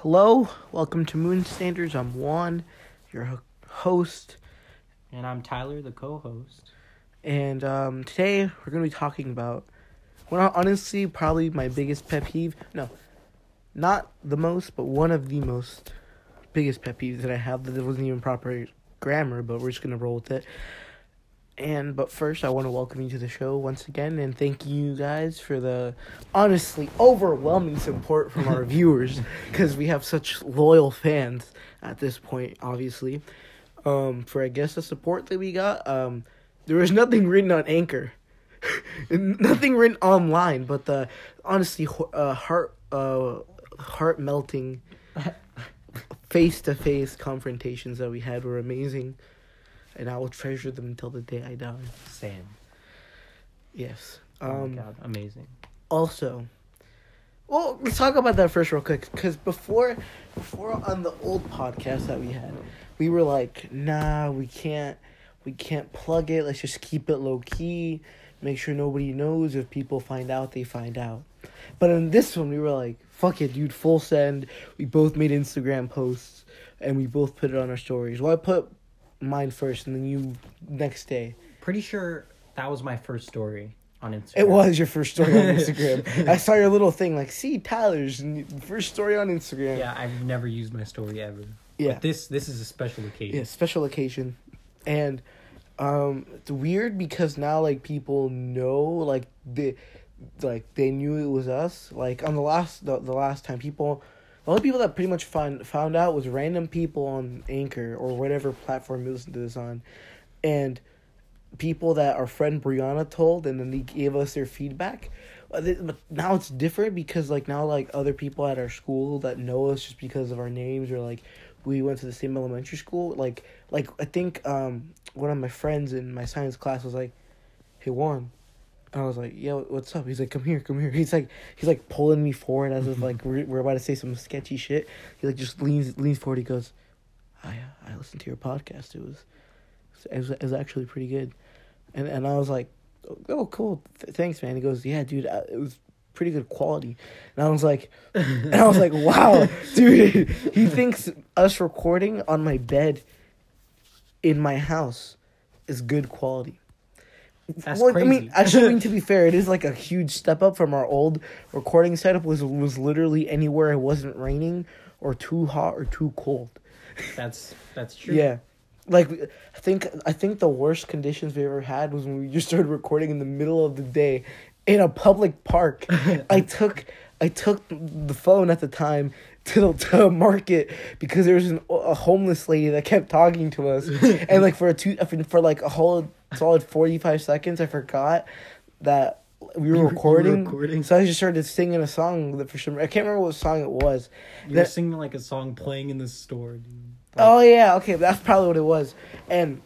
Hello, welcome to Moon Standards. I'm Juan, your host, And I'm Tyler, the co-host. and um, today we're going to be talking about, well, honestly, probably my biggest pet peeve. No, not the most, but one of the most biggest pet peeves that I have that wasn't even proper grammar, but we're just going to roll with it. And but first, I want to welcome you to the show once again, and thank you guys for the honestly overwhelming support from our viewers, because we have such loyal fans at this point. Obviously, um, for I guess the support that we got, um, there was nothing written on Anchor, nothing written online, but the honestly uh, heart uh, heart melting face to face confrontations that we had were amazing, and I will treasure them until the day I die. Sam. Yes. Oh Um, my god, amazing. also well let's talk about that first real quick because before before on the old podcast that we had we were like nah we can't we can't plug it let's just keep it low key make sure nobody knows if people find out they find out but in this one we were like fuck it dude full send we both made instagram posts and we both put it on our stories well i put mine first and then you next day Pretty sure that was my first story on Instagram. It was your first story on Instagram. I saw your little thing like, see Tyler's first story on Instagram. Yeah, I've never used my story ever. Yeah. But this this is a special occasion. Yeah, special occasion. And um it's weird because now like people know like they like they knew it was us. Like on the last the, the last time people the only people that pretty much found found out was random people on Anchor or whatever platform you listen to this on. And people that our friend Brianna told and then they gave us their feedback. Uh, But now it's different because like now like other people at our school that know us just because of our names or like we went to the same elementary school. Like like I think um one of my friends in my science class was like, "Hey Juan," I was like, "Yo, what's up?" He's like, "Come here, come here." He's like he's like pulling me forward as if like we're we're about to say some sketchy shit. He like just leans leans forward. He goes, "I I listened to your podcast. It was it was, it was actually pretty good," and and I was like, "Oh, cool, Th- thanks, man." He goes, "Yeah, dude, uh, it was." Pretty good quality, and I was like, and I was like, "Wow, dude!" He thinks us recording on my bed in my house is good quality. That's Well, I mean, actually, I mean, to be fair, it is like a huge step up from our old recording setup. Was was literally anywhere it wasn't raining or too hot or too cold. that's that's true. Yeah, like I think I think the worst conditions we ever had was when we just started recording in the middle of the day in a public park. I took I took the phone at the time to the to market because there was an, a homeless lady that kept talking to us, and like for a two for like a whole solid forty five seconds, I forgot that we were You were- recording. recording. So I just started singing a song that for some I can't remember what song it was. You were singing like a song playing in the store, dude. Oh yeah, okay, that's probably what it was, and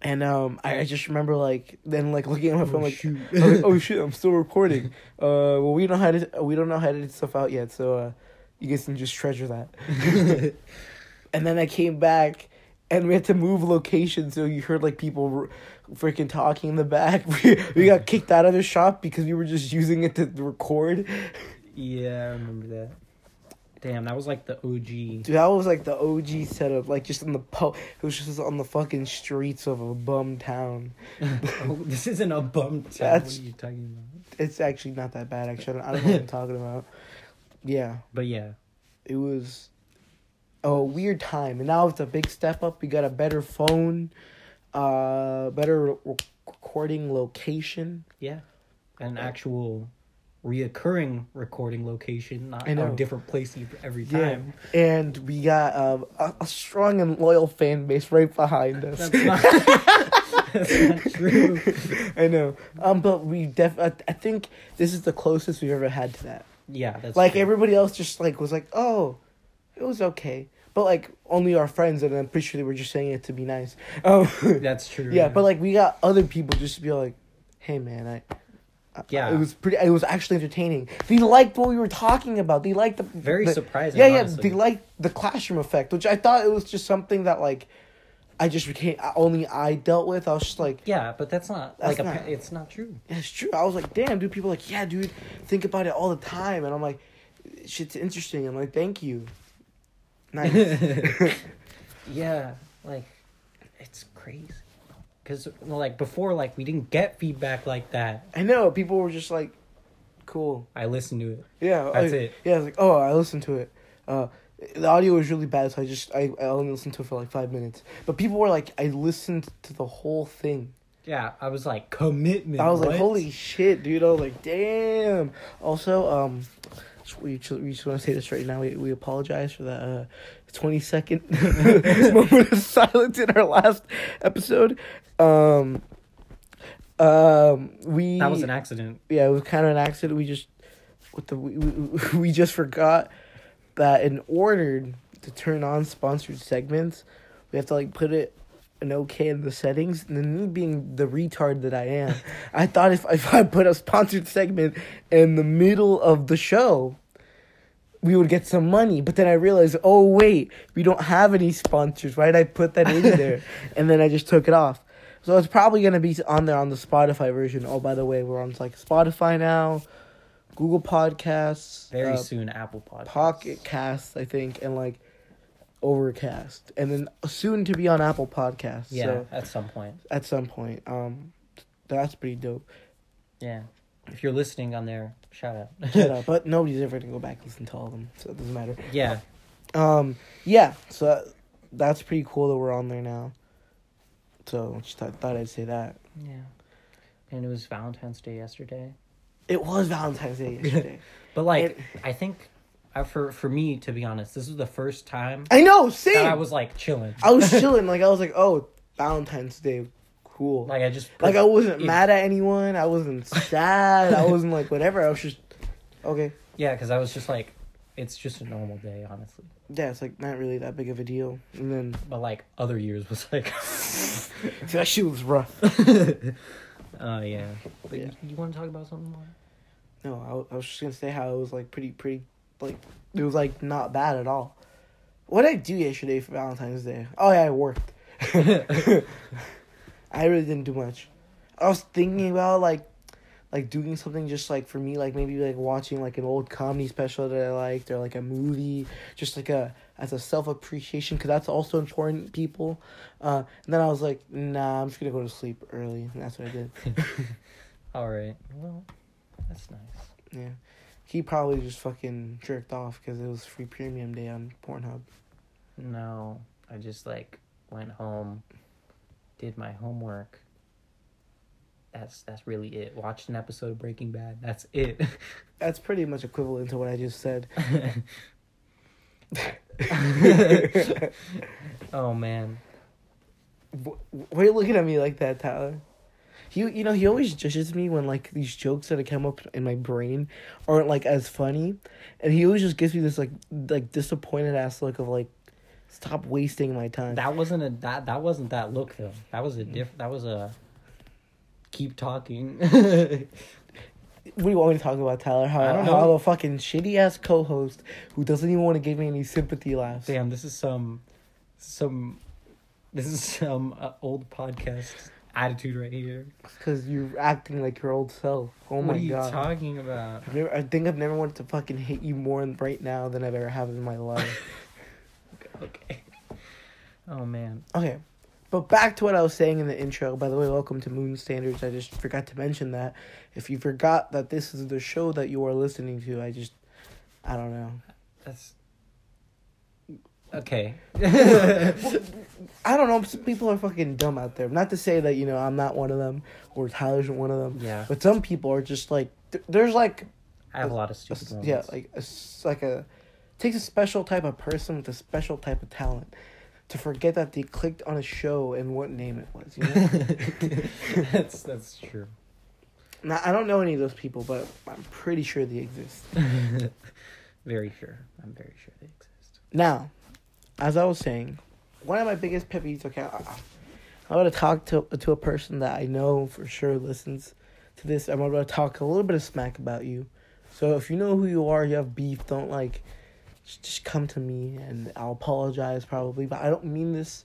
and um, I, I just remember like then like looking at my Oh, phone like, shoot. Like, oh shit, I'm still recording. Uh, well we don't know how to we don't know how to edit stuff out yet, so uh, you guys can just treasure that. and then I came back, and we had to move location, so you heard like people r- freaking talking in the back. We we got kicked out of the shop because we were just using it to record. Yeah, I remember that. Damn, that was like the OG. Dude, that was like the OG setup, like just in the po. It was just on the fucking streets of a bum town. oh, this isn't a bum town. That's- What are you talking about? It's actually not that bad. Actually, I don't, I don't know what I'm talking about. Yeah, But yeah, it was a weird time, and now it's a big step up. We got a better phone, uh, better re- recording location. yeah, an actual reoccurring recording location, not a different place ev- every Yeah. time. and we got um, a, a strong and loyal fan base right behind us. That's not, that's not true. I know. Um, but we def. I, I think this is the closest we've ever had to that. Yeah, that's like true. everybody else just like was like, oh, it was okay. But like only our friends, and I'm pretty sure they were just saying it to be nice. Um, That's true. yeah, but like we got other people just to be like, hey man, I. I- Yeah. it was pretty. It was actually entertaining. They liked what we were talking about. They liked the Very the- surprising, Yeah, yeah. honestly. They liked the classroom effect, which I thought it was just something that like, I just became only I dealt with. I was just like, yeah, but that's not That's like a. not- pa- It's not true. yeah, it's true. I was like, damn, dude. People are like, yeah, dude. Think about it all the time, and I'm like, shit's interesting. I'm like, thank you. Nice. yeah, like it's crazy. Cause well, like before, like we didn't get feedback like that. I know people were just like, cool. I listened to it. Yeah, That's I, it. Yeah, I was like, oh, I listened to it. Uh, the audio was really bad, so I just I, I only listened to it for like five minutes. But people were like, I listened to the whole thing. Yeah, I was like commitment. I was like, holy shit, dude! I was like, damn. Also, um, just- we just, we just want to say this right now. We we apologize for that uh, twenty second moment of silence in our last episode. Um, um, we That was an accident. yeah, it was kind of an accident. We just with the we, we, we just forgot that in order to turn on sponsored segments, we have to like put it an okay in the settings. And then me being the retard that I am, I thought if if I put a sponsored segment in the middle of the show. We would get some money, but then I realized, oh wait, we don't have any sponsors. Why did I put that in there? and then I just took it off. So it's probably gonna be on there on the Spotify version. Oh, by the way, we're on like Spotify now, Google Podcasts, Very uh, soon, Apple Podcasts. Pocket Casts, I think, and like Overcast, and then soon to be on Apple Podcasts. Yeah, So at some point. at some point, um, that's pretty dope. Yeah, if you're listening on there, shout out. Shut up. But nobody's ever gonna go back and listen to all of them, so it doesn't matter. yeah, Um, yeah. So that, that's pretty cool that we're on there now. So just thought, thought I'd say that. yeah. And it was Valentine's Day yesterday. It was Valentine's Day yesterday. But like, It- I think, for for me to be honest, this was the first time I know. Same. I was like chilling. I was chilling. Like I was like, oh, Valentine's Day, cool. Like, I just like I wasn't it- mad at anyone. I wasn't sad. I wasn't like whatever. I was just okay. Yeah, because I was just like, it's just a normal day, honestly. Yeah, it's like not really that big of a deal. And then But like other years was like, that shit was rough. oh yeah. But Yeah. You, you want to talk about something more? No, I, I was just gonna say how it was like pretty, pretty, like it was like not bad at all. What did I do yesterday for Valentine's Day? Oh yeah, I worked. I really didn't do much. I was thinking about like, like doing something just like for me, like maybe like watching like an old comedy special that I liked, or like a movie, just like a as a self appreciation, because that's also important. People, uh, and then I was like, nah, I'm just gonna go to sleep early, and that's what I did. All right. Well, that's nice. Yeah, he probably just fucking jerked off because it was free premium day on Pornhub. No, I just like went home, did my homework. That's that's really it. Watched an episode of Breaking Bad. That's it. That's pretty much equivalent to what I just said. oh man. Why are you looking at me like that, Tyler? He, you know, he always judges me when like these jokes that come up in my brain aren't like as funny, and he always just gives me this like like disappointed ass look of like, stop wasting my time. That wasn't a that that wasn't that look though. That was a diff. That was a. Keep talking. what do you want me to talk about, Tyler? How I don't how know. I'm a fucking shitty ass co-host who doesn't even want to give me any sympathy laughs. Damn, this is some, some, this is some uh, old podcast attitude right here. Because you're acting like your old self. Oh what my are you god. talking about? Never, I think I've never wanted to fucking hate you more right now than I've ever have in my life. Okay. Oh man. okay. But back to what I was saying in the intro. By the way, welcome to Moon Standards. I just forgot to mention that. If you forgot that this is the show that you are listening to, I just, I don't know. That's okay. I don't know. Some people are fucking dumb out there. Not to say that you know I'm not one of them or Tyler's one of them. yeah, But some people are just like th- there's like I have a lot of a stupid moments. yeah like a, like a takes a special type of person with a special type of talent to forget that they clicked on a show and what name it was. You know. that's that's true. now, I don't know any of those people, but I'm pretty sure they exist. very sure. I'm very sure they exist. Now, as I was saying, one of my biggest pet peeves. Okay, I, I'm going to talk to to a person that I know for sure listens to this. I'm going to talk a little bit of smack about you. So if you know who you are, you have beef. Don't like, just, just come to me and I'll apologize probably. But I don't mean this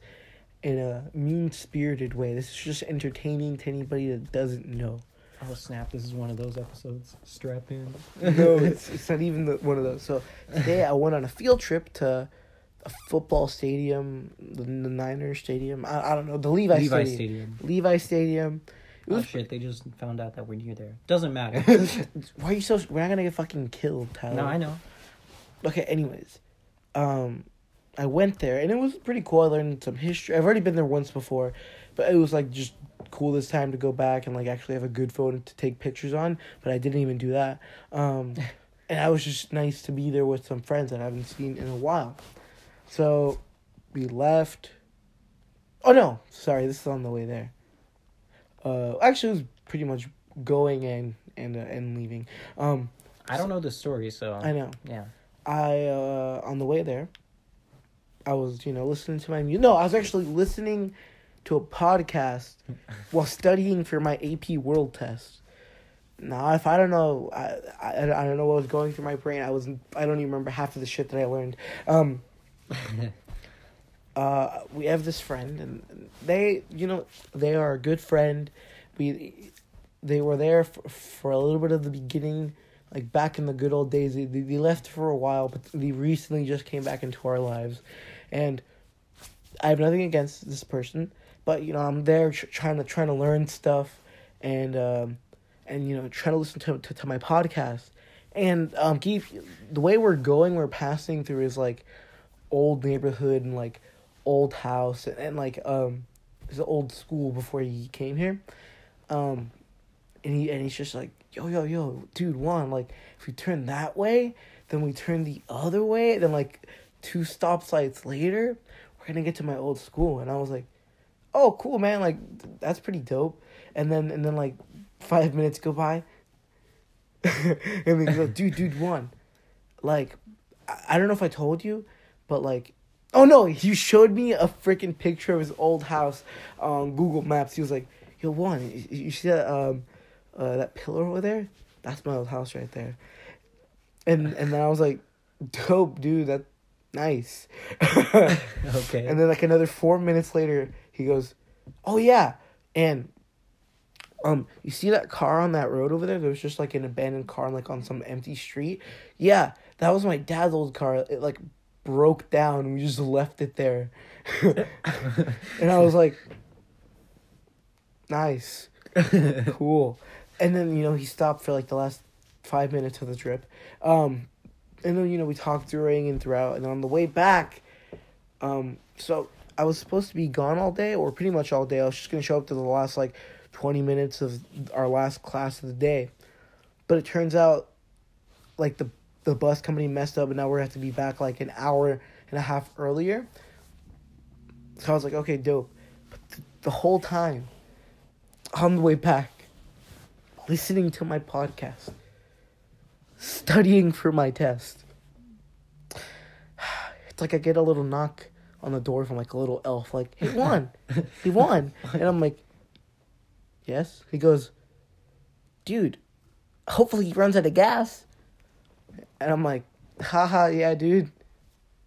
in a mean spirited way. This is just entertaining to anybody that doesn't know. Oh snap! This is one of those episodes. Strap in. no, it's, it's not even the, one of those. So today I went on a field trip to a football stadium, the, the Niners stadium. I, I don't know the Levi, Levi stadium. Stadium. Levi Stadium. It Oh shit! They just found out that we're near there. Doesn't matter. Why are you so? We're not gonna get fucking killed, Tyler. no, I know. Okay. Anyways, um, I went there and it was pretty cool. I learned some history. I've already been there once before, but it was like just cool this time to go back and like actually have a good phone to take pictures on. But I didn't even do that. Um, and I was just nice to be there with some friends that I haven't seen in a while. So we left. Oh no, sorry. This is on the way there. Uh, actually, it was pretty much going and and uh, and leaving. Um, I don't know the story, so I know. yeah. I uh on the way there, I was you know listening to my music. No, I was actually listening to a podcast while studying for my AP World Test. Now, if I don't know, I, I I don't know what was going through my brain. I was I don't even remember half of the shit that I learned. Um, uh, we have this friend, and they you know they are a good friend. We they were there for, for a little bit of the beginning like back in the good old days. They, they left for a while but they recently just came back into our lives. And i have nothing against this person but you know i'm there tr- trying to trying to learn stuff and um and you know trying to listen to to, to my podcast. And um keep the way we're going we're passing through is like old neighborhood and like old house and, and like um an old school before he came here um and he and he's just like, yo, yo, yo, dude, Juan, like, if we turn that way, then we turn the other way, then like two stop sites later, we're gonna get to my old school. And I was like, oh, cool, man, like that's pretty dope. And then and then like five minutes go by, and then go, dude, dude, Juan, like, I, I don't know if I told you, but like. Oh no, he showed me a freaking picture of his old house on Google Maps. He was like, yo, Juan, you, you see that um uh, that pillar over there, that's my old house right there. And and then I was like, dope, dude, that nice. Okay. And then like another four minutes later, he goes, oh yeah, and um, you see that car on that road over there? There was just like an abandoned car, like on some empty street. Yeah, that was my dad's old car. It like broke down. We just left it there, and I was like, nice cool. And then you know he stopped for like the last five minutes of the trip, um, and then you know we talked during and throughout, and on the way back, um, so I was supposed to be gone all day or pretty much all day. I was just gonna show up to the last like twenty minutes of our last class of the day, but it turns out, like the the bus company messed up, and now we're gonna have to be back like an hour and a half earlier. So I was like, okay, dope. But th- the whole time, on the way back, listening to my podcast, studying for my test. It's like I get a little knock on the door from like a little elf, like, he Juan, he Juan. And I'm like, yes? He goes, dude, hopefully he runs out of gas. And I'm like, haha, yeah, dude.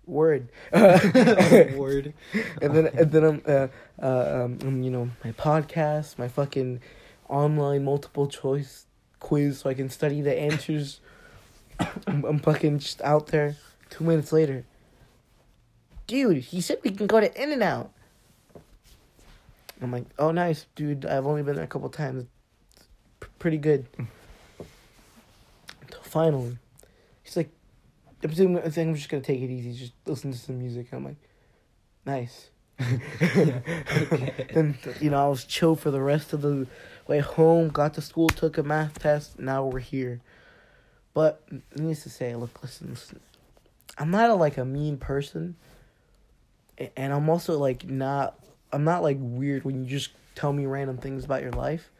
Word. Word. and then and then I'm uh, uh um, um you know my podcast, my fucking online multiple choice quiz, so I can study the answers. I'm, I'm fucking just out there. Two minutes later, dude, he said we can go to In-N-Out. I'm like, oh nice, dude. I've only been there a couple times. P- pretty good. Until finally, he's like, I'm doing- I think I'm just gonna take it easy, just listen to some music. I'm like, nice. Then you know I was chill for the rest of the way home. Got to school, took a math test. Now we're here. But needless to say, look, listen, listen. I'm not a, like a mean person, and I'm also like not. I'm not like weird when you just tell me random things about your life.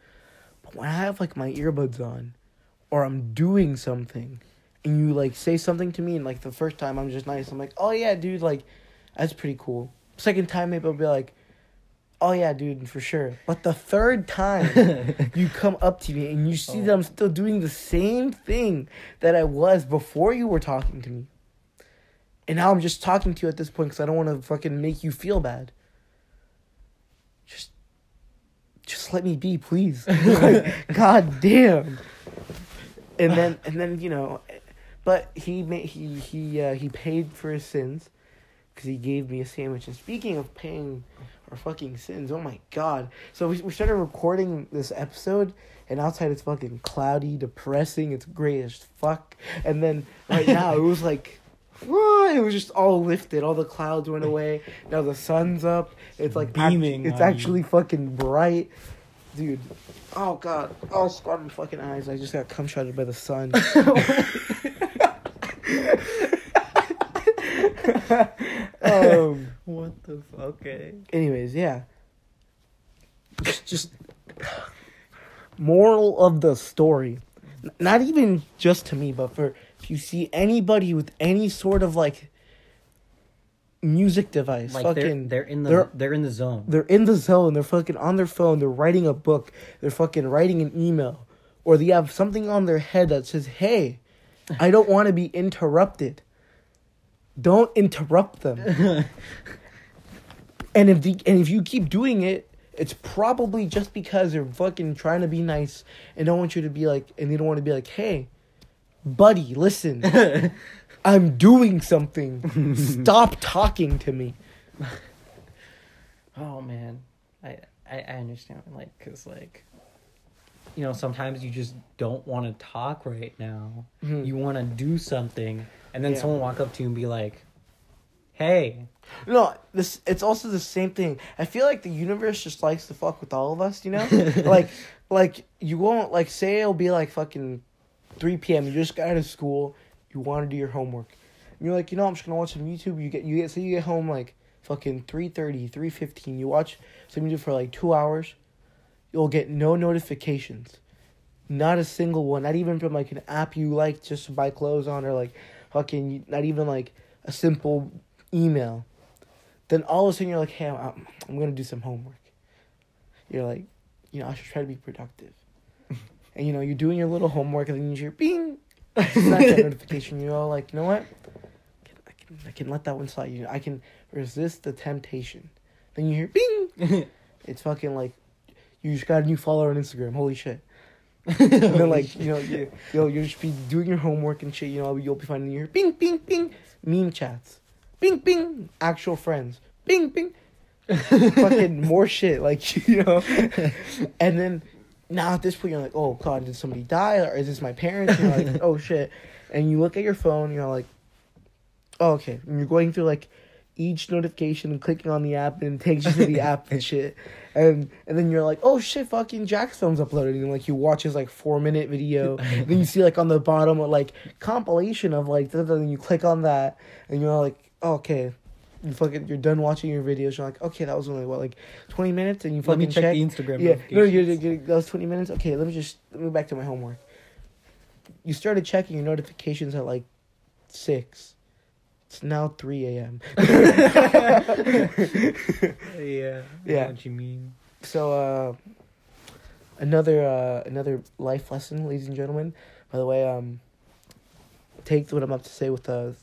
But when I have like my earbuds on, or I'm doing something, and you like say something to me, and like the first time I'm just nice. I'm like, oh yeah, dude, like that's pretty cool. Second time maybe I'll be like, oh yeah, dude, for sure. But the third time you come up to me and you see that oh. I'm still doing the same thing that I was before you were talking to me. And now I'm just talking to you at this point because I don't want to fucking make you feel bad. Just, just just let me be, please. like, God damn. And then and then you know, but he made he he uh, he paid for his sins, because he gave me a sandwich. And speaking of paying our fucking sins, oh my god! So we we started recording this episode, and outside it's fucking cloudy, depressing. It's gray as fuck. And then right now it was like. whoa, It was just all lifted. All the clouds went away. Now the sun's up. It's like act- Beaming it's on you. actually fucking bright, dude. Oh god. Oh, squat my fucking eyes. I just got cum shotted by the sun. um. What the fuck? Okay. Anyways, yeah. Just, just moral of the story. N- Not even just to me, but for if you see anybody with any sort of like music device, Like they're fucking they're in the they're- they're, in the zone. they're in the zone. They're fucking on their phone. They're writing a book. They're fucking writing an email, or they have something on their head that says, "Hey, I don't want to be interrupted." Don't interrupt them. and if the, and if you keep doing it, it's probably just because they're fucking trying to be nice and don't want you to be like, and they don't want to be like, "Hey, buddy, listen, I'm doing something. Stop talking to me." Oh man, I I, I understand like because like, you know sometimes you just don't want to talk right now. Mhm. You want to do something, and then Yeah. someone walk up to you and be like, "Hey, No, this it's also the same thing. I feel like the universe just likes to fuck with all of us, you know? like like you won't like say it'll be like fucking 3 p.m. You just got out of school, you want to do your homework. And you're like, you know, I'm just going to watch some YouTube. You get you get say you get home like fucking 3:30, 3:15. You watch some YouTube for like 2 hours. You'll get no notifications. Not a single one, not even from like an app you like just to buy clothes on or like fucking not even like a simple email then all of a sudden you're like, hey, I'm, I'm gonna do some homework. You're like, you know, I should try to be productive. and you know, you're doing your little homework, and then you hear bing, Snapchat notification. You're all like, you know what? I can, I can let that one slide. You know, I can resist the temptation. Then you hear bing. It's fucking like, you just got a new follower on Instagram. Holy shit. and then like you know you you'll you'll just be doing your homework and shit. You know you'll be finding your ping ping ping meme chats, ping ping actual friends, ping ping fucking more shit like you know, and then now at this point you're like oh god did somebody die or is this my parents? And you're like oh shit, and you look at your phone you're like oh okay and you're going through like each notification and clicking on the app and it takes you to the app and shit. And and then you're like, oh shit, fucking JacksFilms' uploaded and like you watch his like four minute video. then you see like on the bottom like compilation of like and you click on that and you're like, oh, okay. You fucking you're done watching your videos. You're like, okay, that was only what like twenty minutes, and you Let fucking me check, check. the Instagram." Yeah, no, you're, notifications." you're, that was twenty minutes. Okay, let me just let me go back to my homework. You started checking your notifications at like six. It's now three a.m. yeah, Yeah. what you mean. So uh another uh another life lesson, ladies and gentlemen. By the way, um take what I'm about to say with the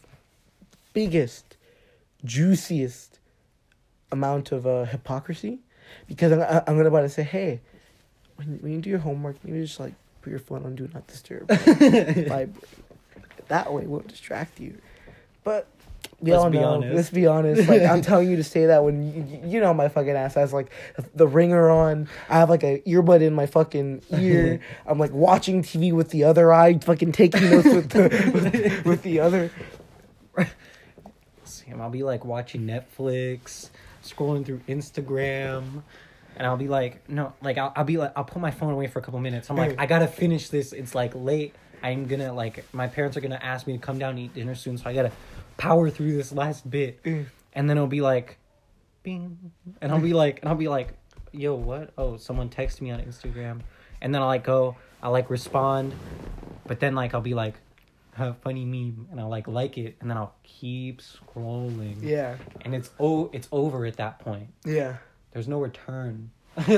biggest, juiciest amount of uh hypocrisy. Because I'm I'm gonna about to say, hey, when when you do your homework, maybe just like put your phone on do not disturb. vibrate. That way it won't distract you. But we Let's all be know. honest. Let's be honest. Like I'm telling you to say that when you, you know my fucking ass has like the ringer on. I have like a earbud in my fucking ear. I'm like watching TV with the other eye, fucking taking notes with the with, with the other. Sam, I'll be like watching Netflix, scrolling through Instagram, and I'll be like, no, like I'll, I'll be like, I'll put my phone away for a couple minutes. I'm like. I gotta finish this. It's like late. I'm gonna like, my parents are gonna ask me to come down and eat dinner soon, so I gotta power through this last bit. Mm. And then it'll be like, bing, and I'll be like, and I'll be like, yo, what? Oh, someone texted me on Instagram, and then I'll like go, I'll like respond, but then like I'll be like. A funny meme. And I'll like like it. And then I'll keep scrolling. Yeah, and it's oh it's over at that point. Yeah, there's no return.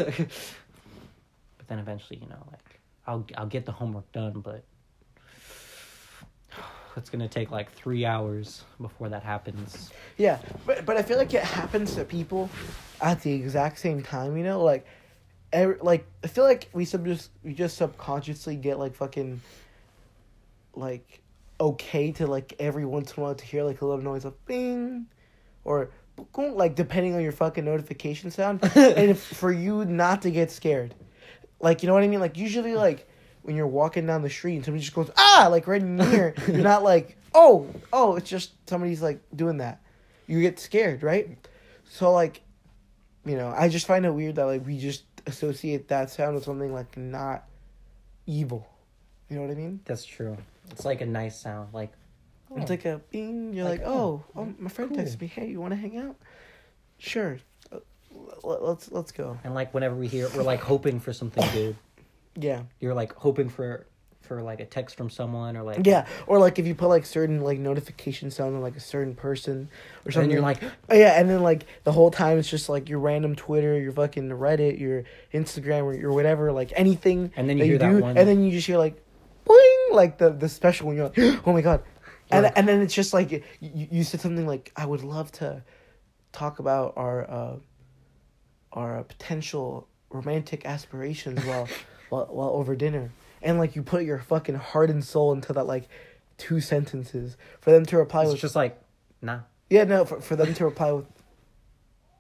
But then eventually you know like i'll i'll get the homework done but it's gonna take like three hours before that happens yeah. But but I feel like it happens to people at the exact same time. You know, like every, like I feel like we sub just we just subconsciously get like fucking like okay to like every once in a while to hear like a little noise of bing or like depending on your fucking notification sound and if, for you not to get scared like you know what i mean like usually like when you're walking down the street and somebody just goes ah like right in here you're not like oh oh it's just somebody's like doing that you get scared right so like you know i just find it weird that like we just associate that sound with something like not evil you know what i mean That's true. It's like a nice sound. Like It's like a bing. You're Like, like, oh, oh, oh, my friend cool. texted me. Hey, you want to hang out? Sure. Uh, let's let's go. and like whenever we hear, it, we're like hoping for something good. Yeah, You're like hoping for for like a text from someone or like yeah. Or like if you put like certain like notification sound on like a certain person or And something. you're like, oh, yeah, and then like the whole time it's just like your random Twitter, your fucking Reddit, your Instagram, or your whatever, like anything. And then you hear that one- and then you just hear like, bling, like the the special one. You're like, oh my god. And, and then it's just like you, you said something like I would love to talk about our uh, our uh, potential romantic aspirations while, while while over dinner, and like you put your fucking heart and soul into that like two sentences for them to reply it's with just like nah. yeah no for, for them to reply with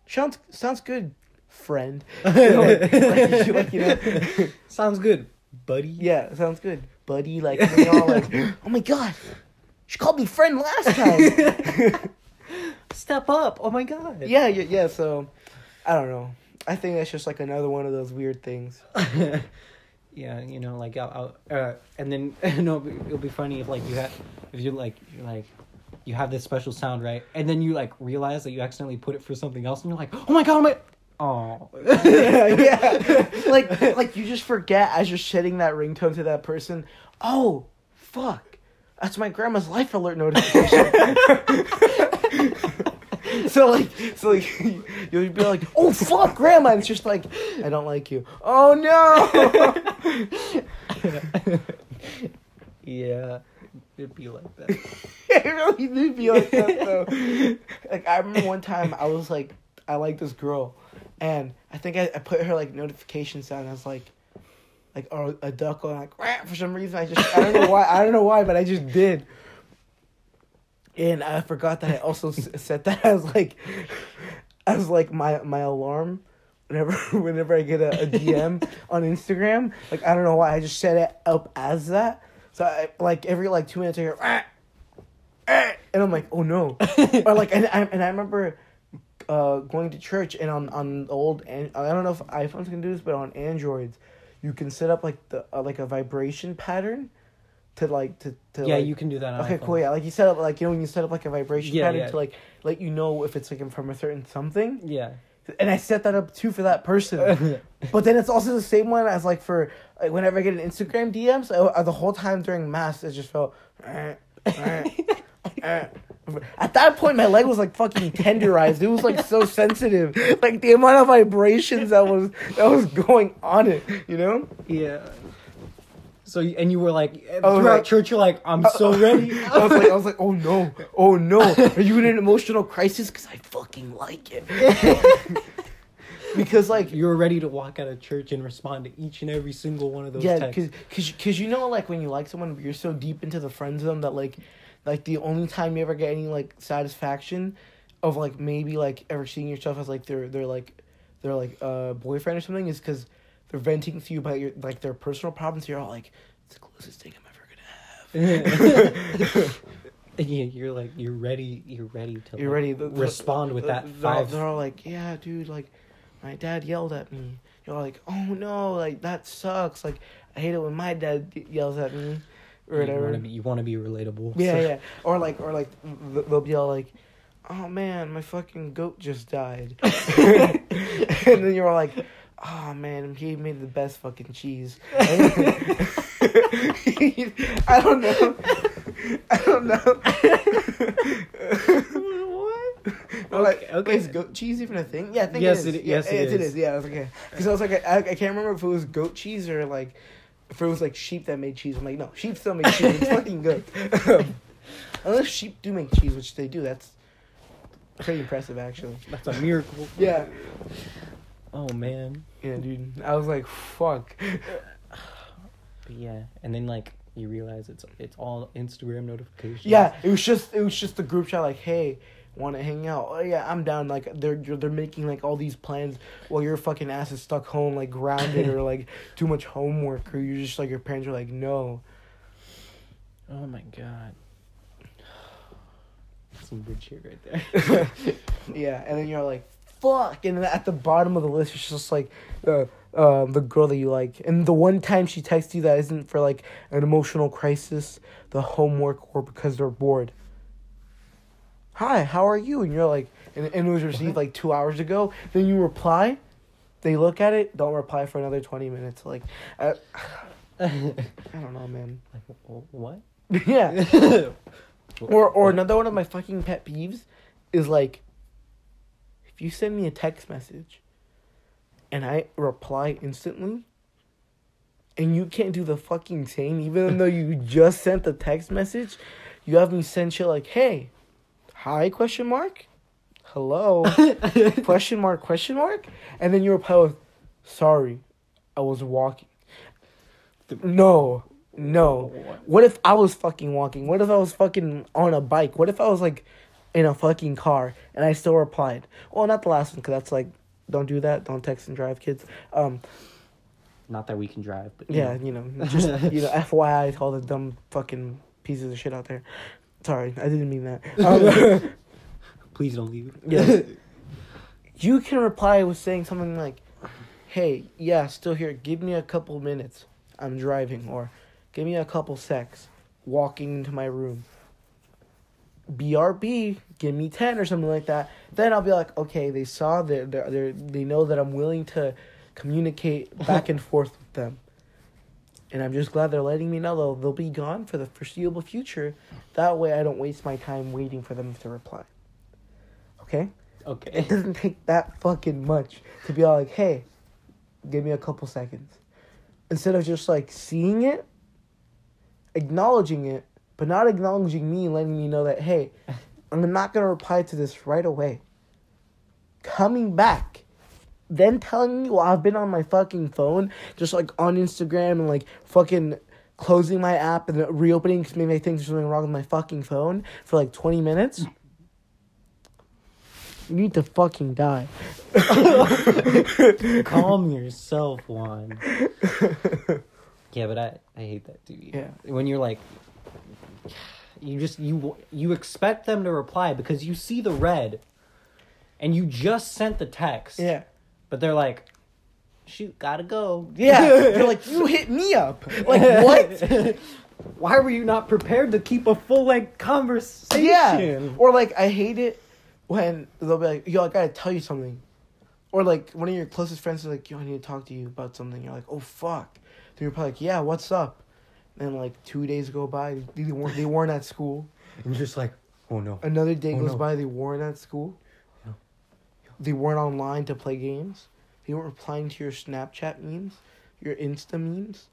sounds sounds good friend You know, like, like, like, you know Sounds good, buddy. yeah sounds good buddy like they're all like oh my god she called me friend last time Step up. Oh my god. yeah yeah yeah so I don't know I think that's just like another one of those weird things yeah, you know, like I'll, I'll uh, and then no, it'll be funny if like you have, if you like, you're like, you have this special sound, right? And then you like realize that you accidentally put it for something else, and you're like, oh my god, oh my, oh, yeah, like like you just forget as you're setting that ringtone to that person. Oh, fuck! That's my grandma's life alert notification. so like, so like, you'll be like, "Oh fuck, grandma!" And it's just like, "I don't like you." Oh no! yeah, it'd be like that. it really did be like that though. Like I remember one time I was like, I like this girl, and I think I, I put her like notification sound. I was like, like or a duck or like for some reason. I just I don't know why I don't know why, but I just did. And I forgot that I also set that as like, as like my my alarm. Whenever whenever I get a, a DM on Instagram, like I don't know why I just set it up as that. So I, like every like two minutes I hear, "Quack." and I'm like, oh no, or like, and I and I remember uh, going to church and on on old and I don't know if iPhones can do this, but on Androids, you can set up like the uh, like a vibration pattern to like to to yeah, like, you can do that. On Okay, iPhone. cool. Yeah, like you set up like you know when you set up like a vibration Yeah, pattern yeah. to like let you know if it's like from a certain something, Yeah. and I set that up too for that person. But then it's also the same one as like for like whenever I get an Instagram DM, so uh, the whole time during mass, it just felt. "Eh, eh, eh." At that point, my leg was like fucking tenderized. It was like so sensitive, like the amount of vibrations that was that was going on it. You know? yeah. So and you were like Oh, throughout like- church, you're like, I'm so ready. I was like, I was like, oh no, oh no, are you in an emotional crisis? Because I fucking like it. because like you were ready to walk out of church and respond to each and every single one of those yeah, because cause, cause you know like when you like someone, you're so deep into the friend zone that like like the only time you ever get any like satisfaction of like maybe like ever seeing yourself as like their their like their like uh boyfriend or something is because they're venting to you about your like their personal problems. You're all like, it's the closest thing I'm ever gonna have. yeah, you're like you're ready. You're ready to. You're like, ready. The- the- respond with the- that they're all- five. They're all like, yeah, dude, like, my dad yelled at me. You're like, oh no, like that sucks. Like, I hate it when my dad yells at me, or You whatever. want to be. You want to be relatable. Yeah, So- yeah. Or like, or like, they'll be all like, "Oh man, my fucking goat just died," and then you're all like, "Oh man, he made the best fucking cheese." I don't know. I don't know. what? Or like, Okay, okay. is goat cheese even a thing? Yeah, I think Yes, it is. it- yeah, yes, it it is. is. Yeah, I was like, okay. Because I was like, I, I can't remember if it was goat cheese or like, if it was like sheep that made cheese. I'm like, no, sheep still make cheese. It's fucking good. Unless sheep do make cheese, which they do, that's pretty impressive actually. That's a miracle. Yeah. Oh man. Yeah, dude. I was like, fuck. But yeah, and then like you realize it's it's all Instagram notifications. Yeah, it was just it was just the group chat like, hey, want to hang out? Oh yeah, I'm down. Like they're they're making like all these plans while your fucking ass is stuck home, like grounded or like too much homework, or you're just like your parents are like, no. Oh my god. Some good shit right there. yeah, and then you're like, fuck, and at the bottom of the list, it's just like, uh, um, the girl that you like, and the one time she texts you that isn't for like an emotional crisis, the homework, or because they're bored. Hi, how are you? And you're like, and, and it was received like two hours ago. Then you reply, they look at it, don't reply for another twenty minutes. Like, I, I don't know, man. like what? yeah. Or or another one of my fucking pet peeves is like if you send me a text message and I reply instantly and you can't do the fucking same even though you just sent the text message, you have me send shit like, "Hey, hi question mark? Hello? question mark question mark?" And then you reply with, "Sorry, I was walking." No. No. What if I was fucking walking? What if I was fucking on a bike? What if I was like in a fucking car and I still replied? Well, not the last one because that's like, don't do that. Don't text and drive, kids. Um, Not that we can drive, but you yeah, know. you know, just you know, FYI to all the dumb fucking pieces of shit out there. Sorry, I didn't mean that. Um, Please don't leave. Yeah. you can reply with saying something like, "Hey, yeah, still here. Give me a couple minutes. I'm driving," or "Give me a couple secs. Walking into my room." BRB, give me ten or something like that. Then I'll be like, okay, they saw that they they they know that I'm willing to communicate back and forth with them. And I'm just glad they're letting me know they'll they'll be gone for the foreseeable future. That way I don't waste my time waiting for them to reply. Okay? okay. It doesn't take that fucking much to be all like, hey, give me a couple seconds. Instead of just like seeing it, acknowledging it, but not acknowledging me and letting me know that, hey, I'm not gonna reply to this right away. Coming back. Then telling me while I've been on my fucking phone, just like on Instagram and like fucking closing my app and reopening because maybe I think there's something wrong with my fucking phone for like 20 minutes. You need to fucking die. Calm yourself, Juan. Yeah, but I I hate that too. Yeah. When you're like, you just you you expect them to reply because you see the red, and you just sent the text. Yeah. But they're like, shoot, gotta go. Yeah. they're like, you hit me up. Like, what? Why were you not prepared to keep a full length conversation? Yeah. Or like, I hate it when they'll be like, yo, I gotta tell you something. Or like, one of your closest friends is like, yo, I need to talk to you about something. You're like, oh, fuck. Then you're probably like, yeah, what's up? And like, two days go by, they weren't, they weren't at school. And you're just like, oh no. Another day Oh, goes no. by, they weren't at school. Yeah. They weren't online to play games. They weren't replying to your Snapchat memes, your Insta memes.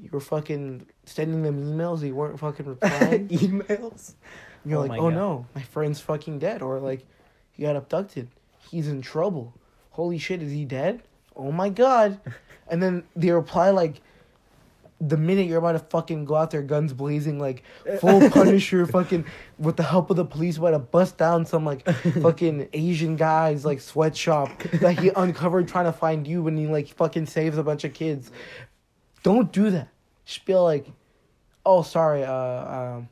You were fucking sending them emails. They weren't fucking replying. Emails. You're Oh like, oh God. no, my friend's fucking dead, or like, he got abducted. He's in trouble. Holy shit, is he dead? Oh my god. and then they reply like, the minute you're about to fucking go out there, guns blazing, like full Punisher, fucking with the help of the police, about to bust down some like fucking Asian guy's like sweatshop that he uncovered trying to find you when he like fucking saves a bunch of kids. Don't do that. Just be like, oh sorry, uh, um,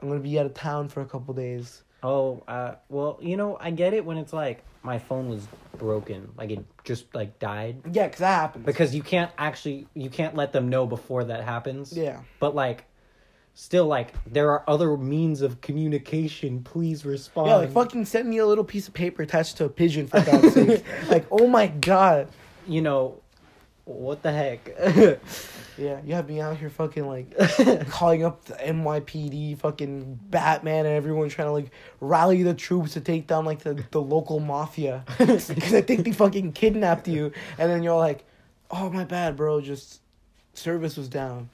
I'm gonna be out of town for a couple days. Oh, uh, well, you know, I get it when it's like my phone was broken, like it just like died. Yeah, cause that happens. Because you can't actually you can't let them know before that happens. yeah, But like still like there are other means of communication. Please respond. yeah, like fucking send me a little piece of paper attached to a pigeon for God's sake. Like, oh my god. you know what the heck? Yeah, you have me out here fucking like calling up the NYPD, fucking Batman, and everyone trying to like rally the troops to take down like the, the local mafia because I think they fucking kidnapped you, and then you're like, oh my bad, bro, just service was down.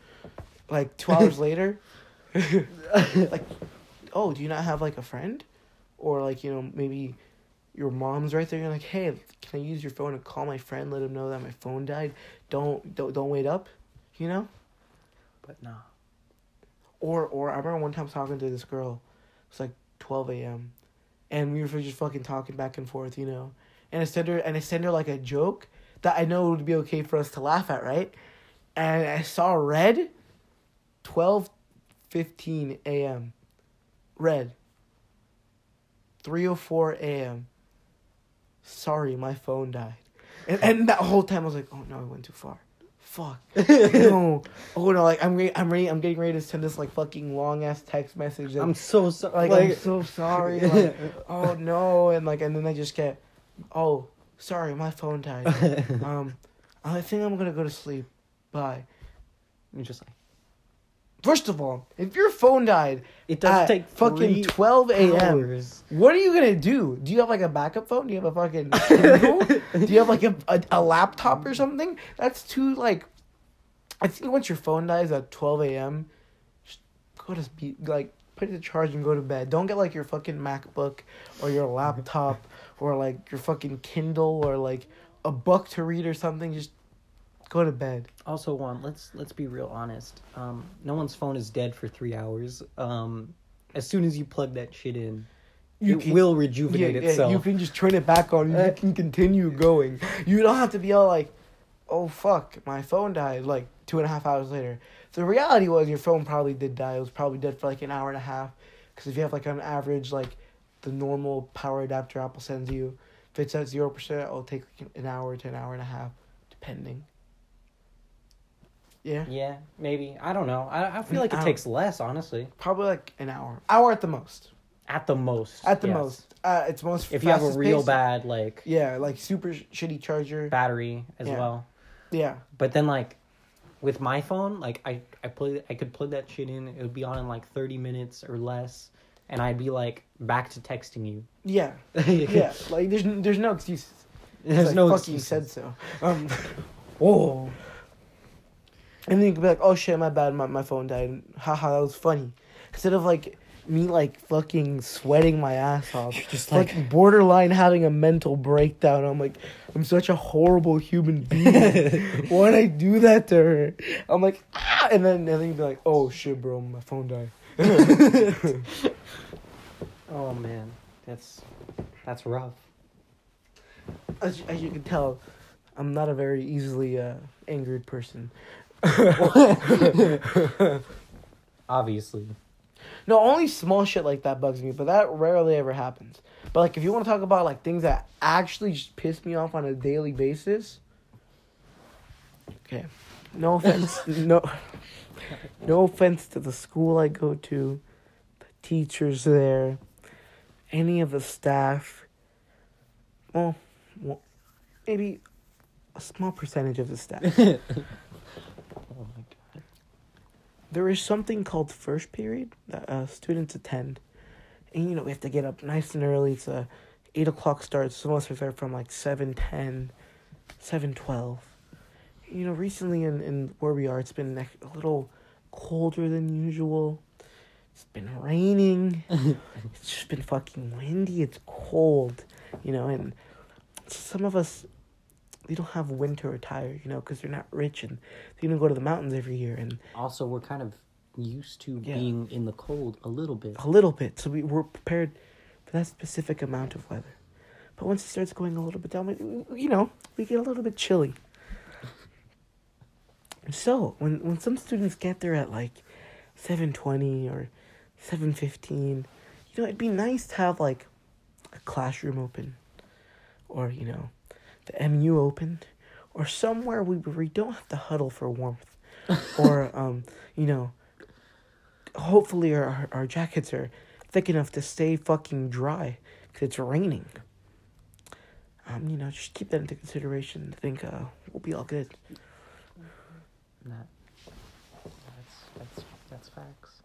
Like two hours later, like, oh, do you not have like a friend, or like you know maybe your mom's right there? You're like, hey, can I use your phone and call my friend, let him know that my phone died? Don't don't don't wait up, you know. But nah. Or or I remember one time talking to this girl, it's like twelve a.m. and we were just fucking talking back and forth, you know. And I sent her and I sent her like a joke that I know would be okay for us to laugh at, right? And I saw red, twelve fifteen a.m. Red. Three o four a.m. Sorry, my phone died. And and that whole time I was like, oh no, I went too far. Fuck. no. Oh no, like I'm ready, I'm ready I'm getting ready to send this like fucking long ass text message that I'm so sorry. like, I'm so sorry. Like, oh no, and like, and then I just get, oh, sorry, my phone died. Um, I think I'm gonna go to sleep. Bye. You're just like First of all, if your phone died it does at take fucking 12 a.m., what are you gonna do? Do you have like a backup phone? Do you have a fucking Kindle? do you have like a, a a laptop or something? That's too like. I think once your phone dies at 12 a.m., just go to be like put it to charge and go to bed. Don't get like your fucking MacBook or your laptop or like your fucking Kindle or like a book to read or something. Just go to bed. Also, Juan, let's let's be real honest. Um, no one's phone is dead for three hours. Um, as soon as you plug that shit in, You it can- will Yeah, rejuvenate yeah, itself. you can just turn it back on. You can continue going. You don't have to be all like, "Oh fuck, my phone died." Like two and a half hours later. The reality was your phone probably did die. It was probably dead for like an hour and a half. Because if you have like an average like, the normal power adapter Apple sends you, if it's at zero percent, it'll take like an hour to an hour and a half, depending. Yeah, Yeah, maybe. I don't know. I, I feel like it takes less, honestly. probably like an hour. Hour at the most. At the most. At the yes. most. Uh, it's most. If you have a real pace. bad like Yeah, like super sh- shitty charger. battery as Yeah. well. Yeah. But then like with my phone, like I I plug I could plug that shit in. It would be on in like thirty minutes or less, and I'd be like back to texting you. Yeah, yeah. Like there's there's no excuses. There's like, no fuck you said so. Um, whoa. And then you could be like, oh shit, my bad, my my phone died. Haha, that was funny. Instead of like me like fucking sweating my ass off, just like, like- borderline having a mental breakdown. I'm like, I'm such a horrible human being. Why'd I do that to her? I'm like, ah, and then and then you'd be like, oh shit, bro, my phone died. Oh man, that's that's rough. As, you- as you can tell, I'm not a very easily uh, angered person. Obviously. No, only small shit like that bugs me, but that rarely ever happens. But like, if you want to talk about like things that actually just piss me off on a daily basis, okay, no offense, no, no offense to the school I go to, the teachers there, any of the staff. Well, well maybe a small percentage of the staff. there is something called first period that uh, students attend. And, you know, we have to get up nice and early. It's a 8 o'clock start. So of us start from like 7.10, 7.12. You know, recently in, in where we are, it's been a little colder than usual. It's been raining. it's just been fucking windy. It's cold, you know, and some of us, we don't have winter attire, you know, because they're not rich and they don't go to the mountains every year. And Also, we're kind of used to Yeah. being in the cold a little bit. a little bit, so we were prepared for that specific amount of weather. But once it starts going a little bit down, you know, we get a little bit chilly. So when when some students get there at like seven twenty or seven fifteen, you know, it'd be nice to have like a classroom open, or you know, the MU Open, or somewhere we we don't have to huddle for warmth, or um, you know, hopefully our our jackets are thick enough to stay fucking dry because it's raining. Um, you know, just keep that into consideration. I think uh, we'll be all good. That, that's that's that's facts.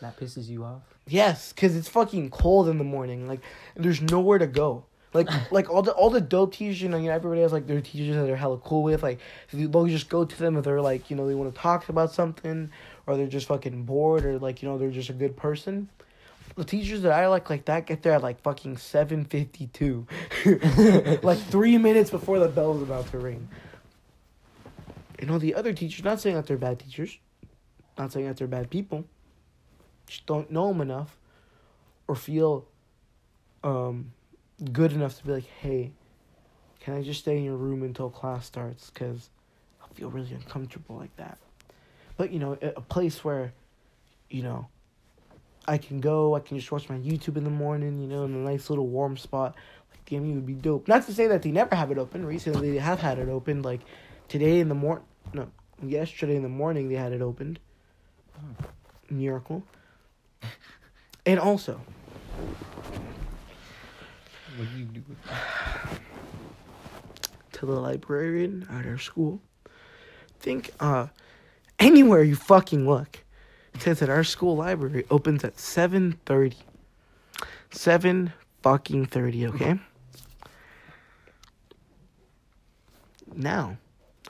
That pisses you off. Yes, because it's fucking cold in the morning. Like, there's nowhere to go. Like, like all the all the dope teachers, you know, you know, everybody has like their teachers that they're hella cool with. Like, they'll just go to them if they're like, you know, they want to talk about something, or they're just fucking bored, or like, you know, they're just a good person. the teachers that I like like that get there at like fucking seven fifty two, like three minutes before the bell's about to ring. You know the other teachers, not saying that they're bad teachers, not saying that they're bad people. Just don't know them enough, or feel, um, good enough to be like, hey, can I just stay in your room until class starts? Cause I feel really uncomfortable like that. But you know, a place where, you know, I can go, I can just watch my YouTube in the morning, you know, in a nice little warm spot. Like DMU would be dope. Not to say that they never have it open. Recently they have had it open. Like today in the morning, no, yesterday in the morning they had it opened. Hmm. Miracle. And also, What do you do with that? to the librarian at our school. Think uh anywhere you fucking look. It says that our school library opens at seven thirty. Seven fucking thirty, okay? Now,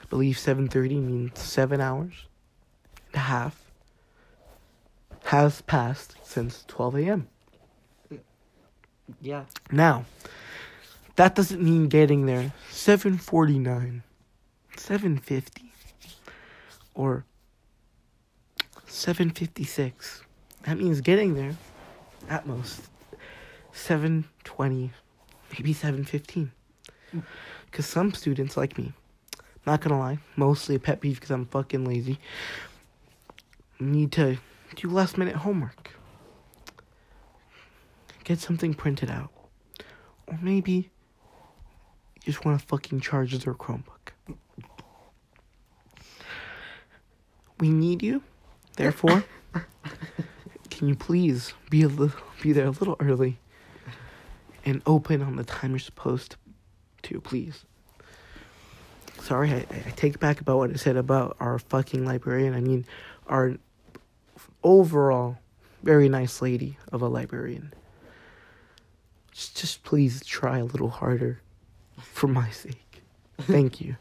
I believe seven thirty means seven hours and a half has passed since twelve AM. Yeah. Now, that doesn't mean getting there 749, 750, or 756. That means getting there at most 720, maybe 715. Because some students like me, not gonna lie, mostly a pet peeve because I'm fucking lazy, need to do last minute homework. Get something printed out. Or maybe just want to fucking charge their Chromebook. We need you. Therefore, can you please be a little, be there a little early and open on the time you're supposed to, please. Sorry, I, I take back about what I said about our fucking librarian. I mean, our overall very nice lady of a librarian. Just, just please try a little harder for my sake. Thank you.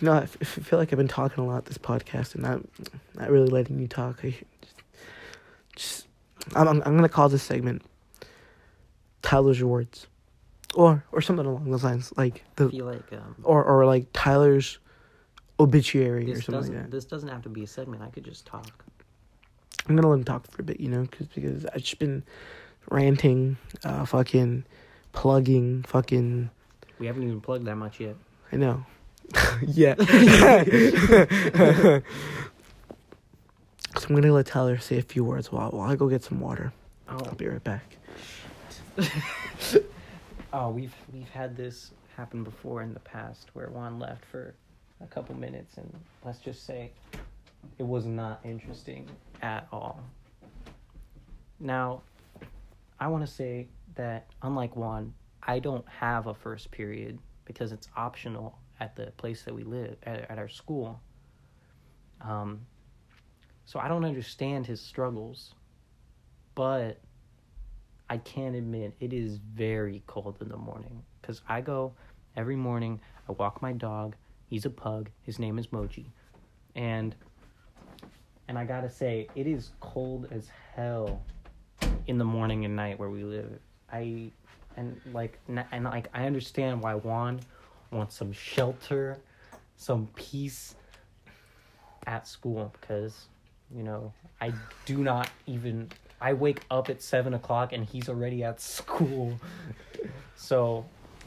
You know, I, f- I feel like I've been talking a lot this podcast and not not really letting you talk. I just, just I'm, I'm gonna call this segment Tyler's words, or or something along those lines, like the feel like um, or or like Tyler's obituary or something like that. this doesn't have to be a segment. I could just talk. I'm gonna let him talk for a bit, you know, cause, because I've just been ranting, uh, fucking plugging, fucking. We haven't even plugged that much yet. I know. yeah. so I'm gonna let Tyler say a few words while while I go get some water. Oh, I'll be right back. oh, we've we've had this happen before in the past where Juan left for a couple minutes, and let's just say it was not interesting at all. Now, I want to say that unlike Juan, I don't have a first period because it's optional at the place that we live at, at our school. Um, so I don't understand his struggles, but I can admit it is very cold in the morning because I go every morning. I walk my dog. He's a pug. His name is Moji, and and I gotta say it is cold as hell in the morning and night where we live. I and like and like I understand why Juan wants some shelter, some peace at school because you know I do not even I wake up at seven o'clock and he's already at school. so,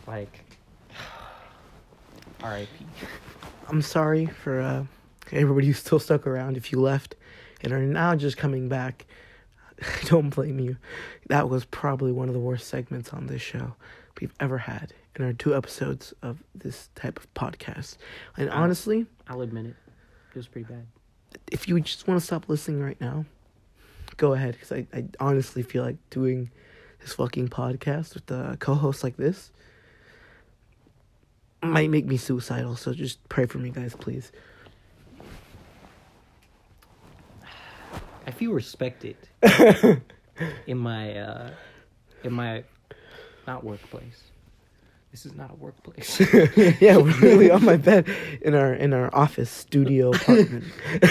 like, R.I.P. I'm sorry for uh, everybody who's still stuck around. If you left and are now just coming back, I don't blame you. That was probably one of the worst segments on this show we've ever had in our two episodes of this type of podcast. And honestly, I'll admit it. It was pretty bad. if you just want to stop listening right now, go ahead. Because I, I honestly feel like doing this fucking podcast with a co host like this might make me suicidal. So just pray for me, guys, please. I feel respected in my uh in my not workplace. This is not a workplace. yeah, we're really on my bed in our in our office studio apartment.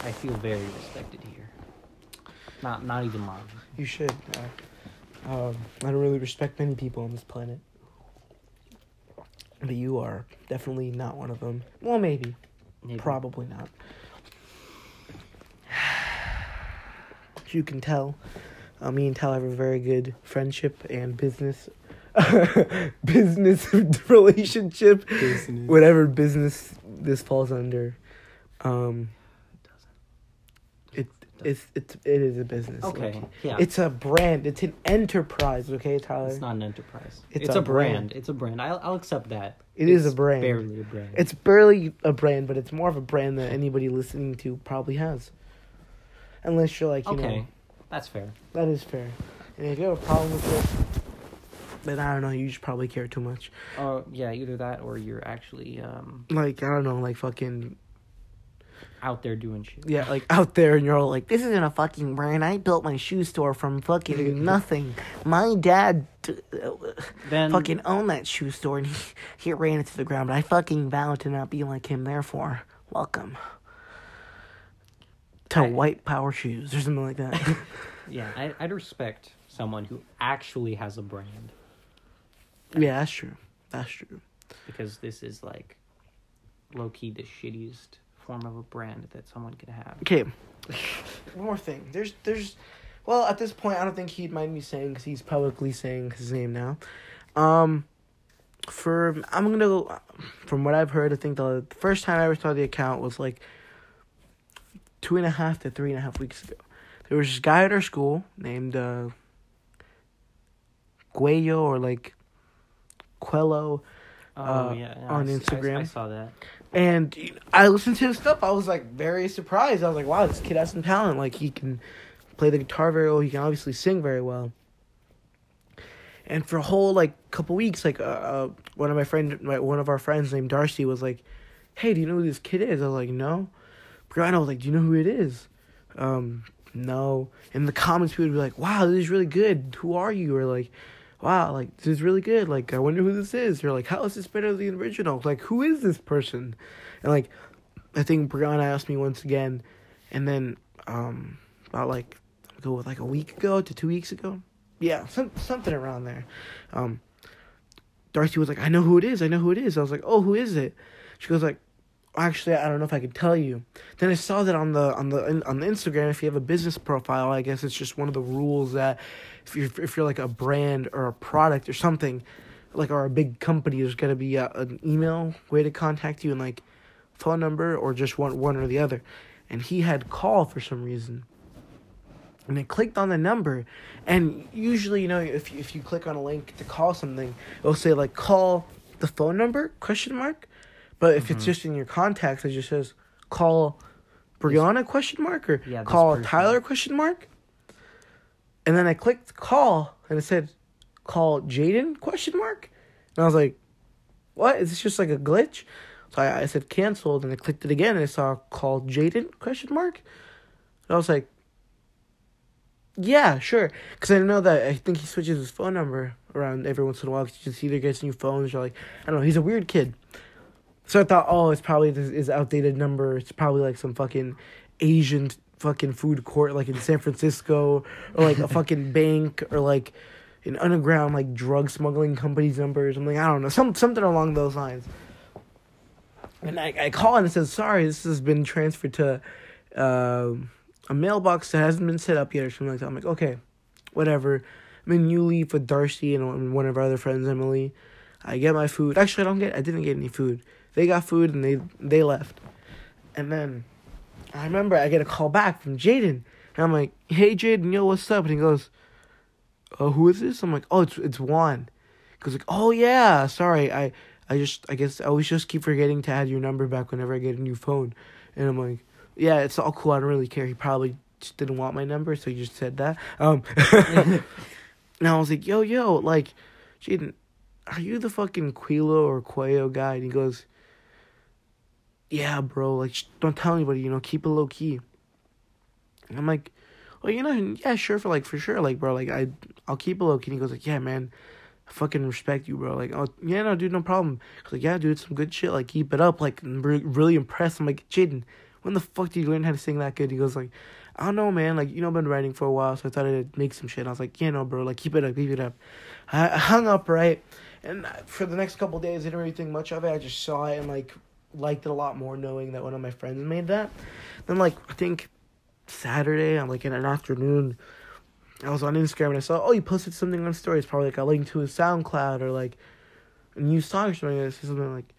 I feel very respected here. Not not even love. You should. Uh, um, I don't really respect many people on this planet. But you are definitely not one of them. Well, maybe. Maybe. Probably not. As you can tell, uh, me and Tal have a very good friendship and business, business relationship, Business. whatever business this falls under. Um, it it's it's it is a business. Okay. Yeah. It's a brand. It's an enterprise. Okay, Tyler. It's not an enterprise. It's It's, a a, brand. brand. It's a brand. I'll, I'll accept that. It is It's a brand. Barely a brand. It's barely a brand, but it's more of a brand that anybody listening to probably has. Unless you're like, you okay. know, That's fair. that is fair. And if you have a problem with it, then I don't know, you just probably care too much. Oh yeah, either that or you're actually um Like, I don't know, like fucking, out there doing shit. yeah, like out there and you're all like, this isn't a fucking brand. I built my shoe store from fucking nothing. My dad t- uh, Then fucking owned that shoe store and he, he ran it to the ground, but I fucking vowed to not be like him, therefore, welcome. To I- white power shoes or something like that. yeah, I, I'd respect someone who actually has a brand yeah, that's true. That's true. because this is like low key the shittiest form of a brand that someone could have. Okay. One more thing. There's, there's, well, at this point, I don't think he'd mind me saying because he's publicly saying his name now. Um, for I'm gonna go. From what I've heard, I think the first time I ever saw the account was like two and a half to three and a half weeks ago. There was this guy at our school named uh, Guello or like Quello. Oh Uh, yeah, yeah, on I s- I Instagram. I, saw that. And you know, I listened to his stuff. I was like very surprised. I was like, wow, this kid has some talent. Like he can play the guitar very well. He can obviously sing very well. And for a whole like couple weeks, like uh, uh one of my friend, my, one of our friends named Darcy was like, "Hey, do you know who this kid is?" I was like, "No." Brianna was like, "Do you know who it is?" Um, no. In the comments, people would be like, "Wow, this is really good. Who are you?" Or like, "Wow, like this is really good. Like I wonder who this is." Or like, "How is this better than the original?" Like, who is this person? And like, I think Brianna asked me once again, and then um, about like go with like a week ago to two weeks ago, yeah, some something around there. Um, Darcy was like, "I know who it is. I know who it is." I was like, "Oh, who is it?" She goes like, "Actually, I don't know if I could tell you." Then I saw that on the on the on the Instagram. If you have a business profile, I guess it's just one of the rules that if you're if you're like a brand or a product or something, like or a big company, there's got to be a, an email way to contact you and like phone number or just one one or the other. And he had call for some reason. And I clicked on the number, and usually, you know, if if you click on a link to call something, it'll say like call the phone number question mark. But if it's Mhm. just in your contacts, it just says call Brianna question mark or Yeah, call person. Tyler question mark. And then I clicked call, and it said call Jaden question mark, and I was like, what? Is this just like a glitch? So I, I said canceled, and I clicked it again, and I saw call Jaden question mark. And I was like, yeah, sure. Because I know that I think he switches his phone number around every once in a while. 'cause he just either gets new phones or like I don't know. He's a weird kid. So I thought, oh, it's probably this his outdated number. It's probably like some fucking Asian fucking food court like in San Francisco or like a fucking bank or like an underground like drug smuggling company's number or something. I don't know. Some something along those lines. And I, I call and it says, sorry, this has been transferred to um a mailbox that hasn't been set up yet or something like that. I'm like, okay, whatever. I'm in New Leaf with Darcy and one of our other friends, Emily. I get my food. Actually, I don't get. I didn't get any food. They got food and they they left. And then I remember I get a call back from Jaden, and I'm like, "Hey, Jaden, yo, what's up?" And he goes, "Oh, who is this?" I'm like, "Oh, it's it's Juan." He goes like, "Oh yeah, sorry, I I just I guess I always just keep forgetting to add your number back whenever I get a new phone." And I'm like, "Yeah, it's all cool. I don't really care. He probably just didn't want my number, so he just said that." Um, and I was like, "Yo, yo, like, Jaden, are you the fucking Quilo or Quayo guy?" And he goes, "Yeah, bro. Like, don't tell anybody. You know, keep it low key." And I'm like, "Well, you know, yeah, sure, for like for sure, like, bro, like I, I'll keep it low key." And he goes like, "Yeah, man, I fucking respect you, bro. Like, oh yeah, no, dude, no problem." Was like, "Yeah, dude, some good shit. Like, keep it up. Like, re- really impressed." I'm like, "Jaden, when the fuck did you learn how to sing that good?" He goes like, I don't know, man. Like, you know, I've been writing for a while, so I thought I'd make some shit. And I was like, yeah, no, bro. Like, keep it up, keep it up. I, I hung up, right? And uh, for the next couple days, I didn't really think much of it. I just saw it and, like, liked it a lot more knowing that one of my friends made that. Then, like, I think Saturday, I'm like in an afternoon, I was on Instagram and I saw, oh, he posted something on stories, probably like a link to his SoundCloud or like a new song or something. Said something like,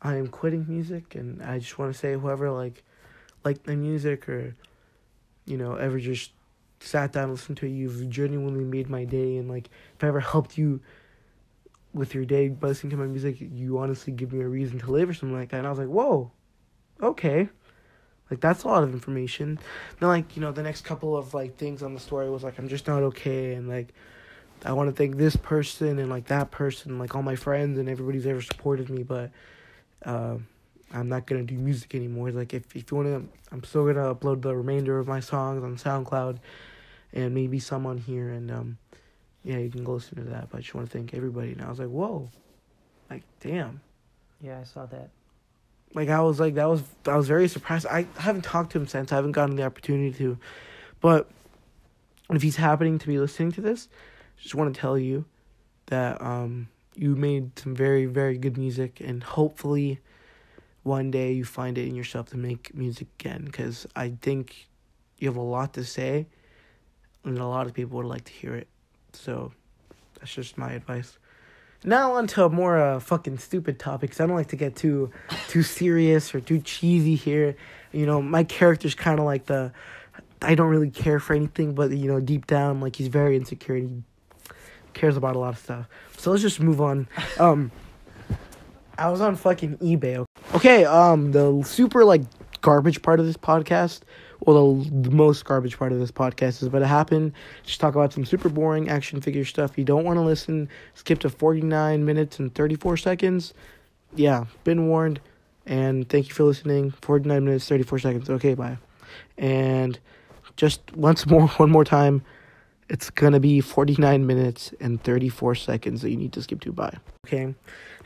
I am quitting music and I just want to say whoever like liked my music or you know ever just sat down and listened to it, you've genuinely made my day and like if I ever helped you with your day by listening to my music, you honestly give me a reason to live or something like that. And I was like, whoa, okay. Like that's a lot of information. Then like, you know, the next couple of like things on the story was like I'm just not okay and like I want to thank this person and like that person, like all my friends and everybody's ever supported me, but uh, I'm not gonna do music anymore. Like if if you wanna, I'm still gonna upload the remainder of my songs on SoundCloud, and maybe some on here, and um, yeah, you can go listen to that. But I just want to thank everybody, and I was like, whoa, like damn. Yeah, I saw that. Like I was like that was I was very surprised. I haven't talked to him since. I haven't gotten the opportunity to, but if he's happening to be listening to this, just want to tell you that um you made some very very good music and hopefully one day you find it in yourself to make music again because I think you have a lot to say and a lot of people would like to hear it. So that's just my advice. Now on to more uh, fucking stupid topics. I don't like to get too too serious or too cheesy here. You know, my character's kind of like the I don't really care for anything, but you know, deep down, like he's very insecure. And he cares about a lot of stuff. So let's just move on. Um, I was on fucking eBay. Okay, um, the super like garbage part of this podcast, well, the, the most garbage part of this podcast is what happened. Just talk about some super boring action figure stuff. You don't want to listen. Skip to forty nine minutes and thirty four seconds. Yeah, been warned. And thank you for listening. Forty nine minutes thirty four seconds. Okay, bye. And just once more, one more time. It's gonna be 49 minutes and 34 seconds that you need to skip to Bye. Okay? And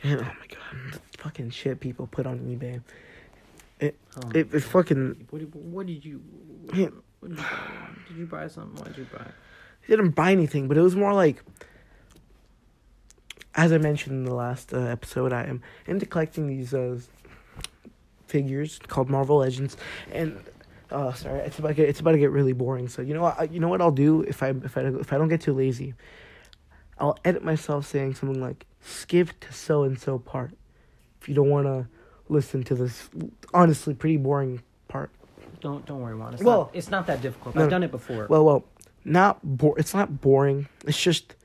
oh my god, the fucking shit people put on eBay. It, Um, it, it fucking. What, did- what did you? Yeah. What did you buy? Did you buy something? What did you buy? I didn't buy anything, but it was more like. As I mentioned in the last uh, episode, I am into collecting these uh, figures called Marvel Legends, and uh, sorry, it's about to get, it's about to get really boring. So you know what? I, you know what I'll do if I if I if I don't get too lazy, I'll edit myself saying something like "skip to so and so part." If you don't want to listen to this, honestly, pretty boring part. Don't don't worry, Juan. It's Well- not, it's not that difficult. No, I've done it before. Well, well, not bo- It's not boring. It's just,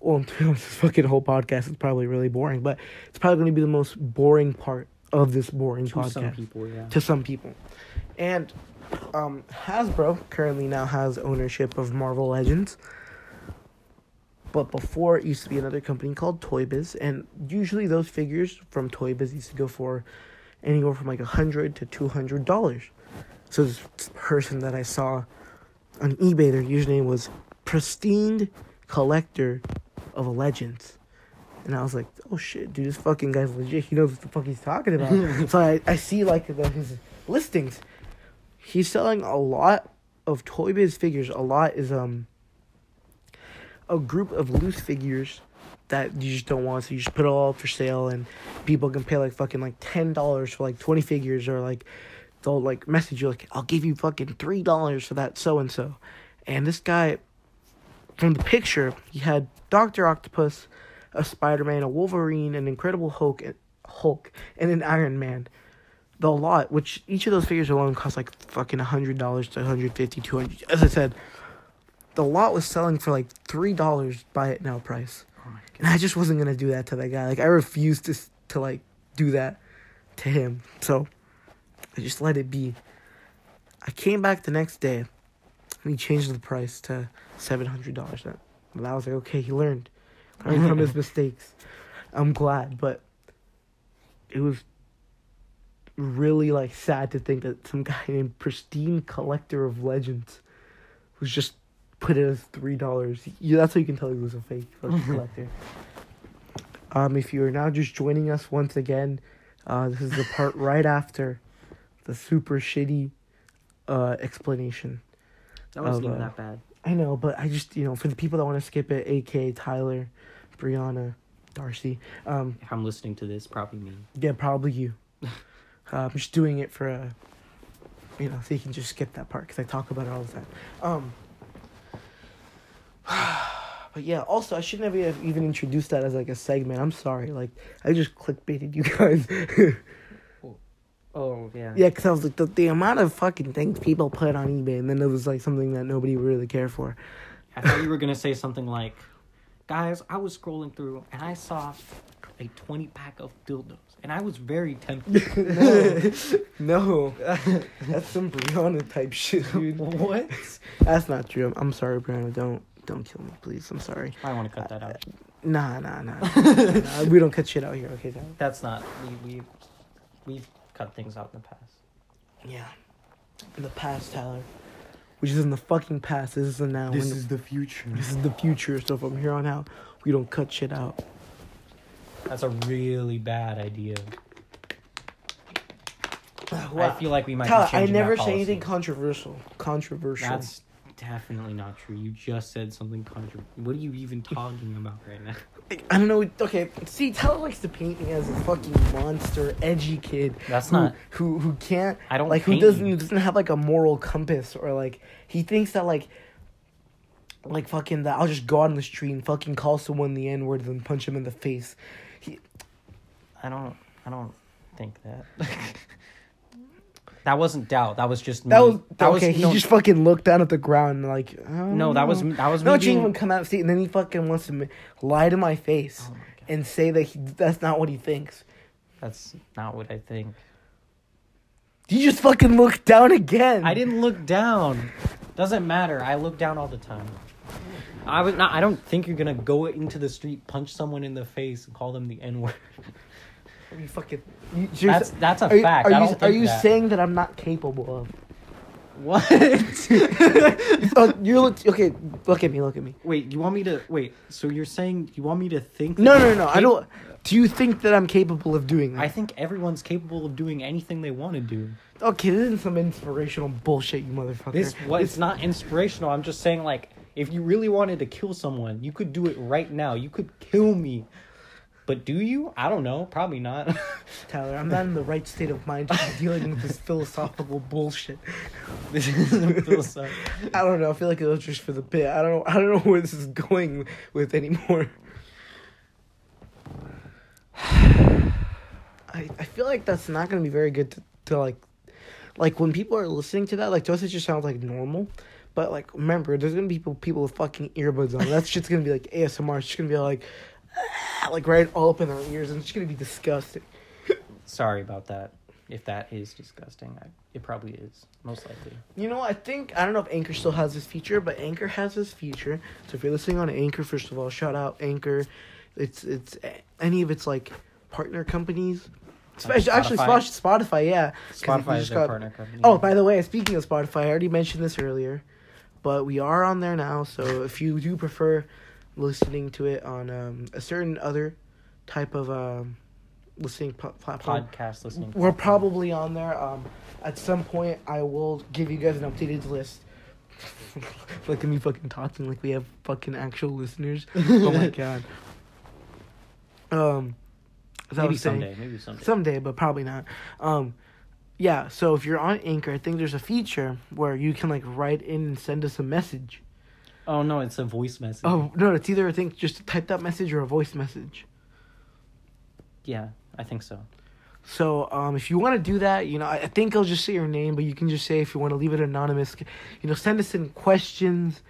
well, to be honest, this fucking whole podcast is probably really boring. But it's probably going to be the most boring part of this boring to podcast some people, yeah. to some people. And um, Hasbro currently now has ownership of Marvel Legends. But before, it used to be another company called Toy Biz, and usually those figures from Toy Biz used to go for anywhere from like a hundred to two hundred dollars. So this person that I saw on eBay, their username was Pristine Collector of Legends. And I was like, oh shit, dude, this fucking guy's legit. He knows what the fuck he's talking about. so I, I see like the, his listings. He's selling a lot of Toy Biz figures. A lot is um a group of loose figures that you just don't want. So you just put it all up for sale, and people can pay like fucking like ten dollars for like twenty figures, or like they'll like message you like, "I'll give you fucking three dollars for that so and so." And this guy, from the picture, he had Doctor Octopus, a Spider Man, a Wolverine, an Incredible Hulk, Hulk, and an Iron Man. The lot, which each of those figures alone cost like fucking hundred dollars to 150 200 As I said, the lot was selling for like three dollars buy it now price. And I just wasn't gonna do that to that guy. Like I refused to to like do that to him. So I just let it be. I came back the next day and he changed the price to seven hundred dollars. And I was like, okay, he learned. Learned from his mistakes. I'm glad, but it was really like sad to think that some guy named Pristine Collector of Legends was just put it as three dollars. Yeah, that's how you can tell he was a fake collector. Um, if you are now just joining us once again, uh, this is the part right after the super shitty uh explanation. That wasn't of, even uh, that bad. I know, but I just you know for the people that want to skip it, AK Tyler, Brianna, Darcy. Um, If I'm listening to this, probably me. yeah, probably you. uh, I'm just doing it for uh, you know, so you can just skip that part because I talk about it all the time. Um. But yeah, also I shouldn't have even introduced that as like a segment. I'm sorry, like I just clickbaited you guys. Oh yeah. yeah, because I was like the, the amount of fucking things people put on eBay, and then it was like something that nobody would really care for. I thought you were gonna say something like, "Guys, I was scrolling through and I saw a twenty pack of dildos, and I was very tempted." no, that's some Brianna type shit, dude. what? That's not true. I'm, I'm sorry, Brianna. Don't don't kill me, please. I'm sorry. I want to cut that uh, out. Nah, nah, nah. nah we don't cut shit out here, okay, Tyler? That's not. We we we've cut things out in the past. Yeah. In the past, Tyler. Which is in the fucking past. This is the now. This the- the future. this is the future. So from here on out, we don't cut shit out. That's a really bad idea. Uh, I feel like we might. Tyler, be I never that say anything controversial. Controversial. That's definitely not true. You just said something contra. What are you even talking about right now? I don't know. Okay, see, Tyler likes to paint me as a fucking monster, edgy kid. That's who, not. who who can't I don't like who doesn't you. doesn't have like a moral compass or like he thinks that like like fucking that I'll just go out on the street and fucking call someone the n word and punch him in the face. He, I don't. I don't think that. that wasn't doubt. That was just me. That was that okay. was he no, just fucking looked down at the ground and like no. That was know. that was me no. being. even come out and see, and then he fucking wants to lie to my face Oh my and say that he, that's not what he thinks. That's not what I think. You just fucking look down again. I didn't look down. Doesn't matter. I look down all the time. I was not. I don't think you're gonna go into the street, punch someone in the face, and call them the N word. Are you fucking? You, That's that's a are you, fact. Are I you, don't are think you that. saying that I'm not capable of? what? oh, you're look, okay. Look at me. Look at me. wait, you want me to wait? So you're saying you want me to think? No, that no, you're no. I don't. Do you think that I'm capable of doing that? I think everyone's capable of doing anything they want to do. okay, this isn't some inspirational bullshit, you motherfucker. This what? It's not inspirational. I'm just saying, like, if you really wanted to kill someone, you could do it right now. You could kill me. But do you? I don't know. Probably not. Tyler, I'm not in the right state of mind to be dealing with this philosophical bullshit. this doesn't feel so. I don't know. I feel like it was just for the bit. I don't know. I don't know where this is going with anymore. I I feel like that's not gonna be very good to, to like, like when people are listening to that. Like to us, it just sounds like normal. But like, remember, there's gonna be people people with fucking earbuds on. That's just gonna be like ASMR. It's just gonna be like, like right all up in their ears, and it's gonna be disgusting. Sorry about that. If that is disgusting, I, it probably is. Most likely. You know, I think I don't know if Anchor still has this feature, but Anchor has this feature. So if you're listening on Anchor, first of all, shout out Anchor. It's it's any of its like partner companies, uh, especially actually Spotify? Spotify. Spotify, yeah. Spotify is got- partner company. Oh, by the way, speaking of Spotify, I already mentioned this earlier, but we are on there now. So if you do prefer listening to it on um, a certain other type of um, listening pl- platform, podcast listening. we're probably on there. Um, at some point, I will give you guys an updated list. Look at me fucking talking like we have fucking actual listeners. oh my god. Um, as I maybe was saying- someday. Maybe someday. someday, but probably not. Um, yeah. So if you're on Anchor, I think there's a feature where you can like write in and send us a message. Oh no, it's a voice message. Oh no, it's either I think just a typed up message or a voice message. yeah, I think so. So um, if you want to do that, you know, I, I think I'll just say your name, but you can just say if you want to leave it anonymous. You know, send us in questions,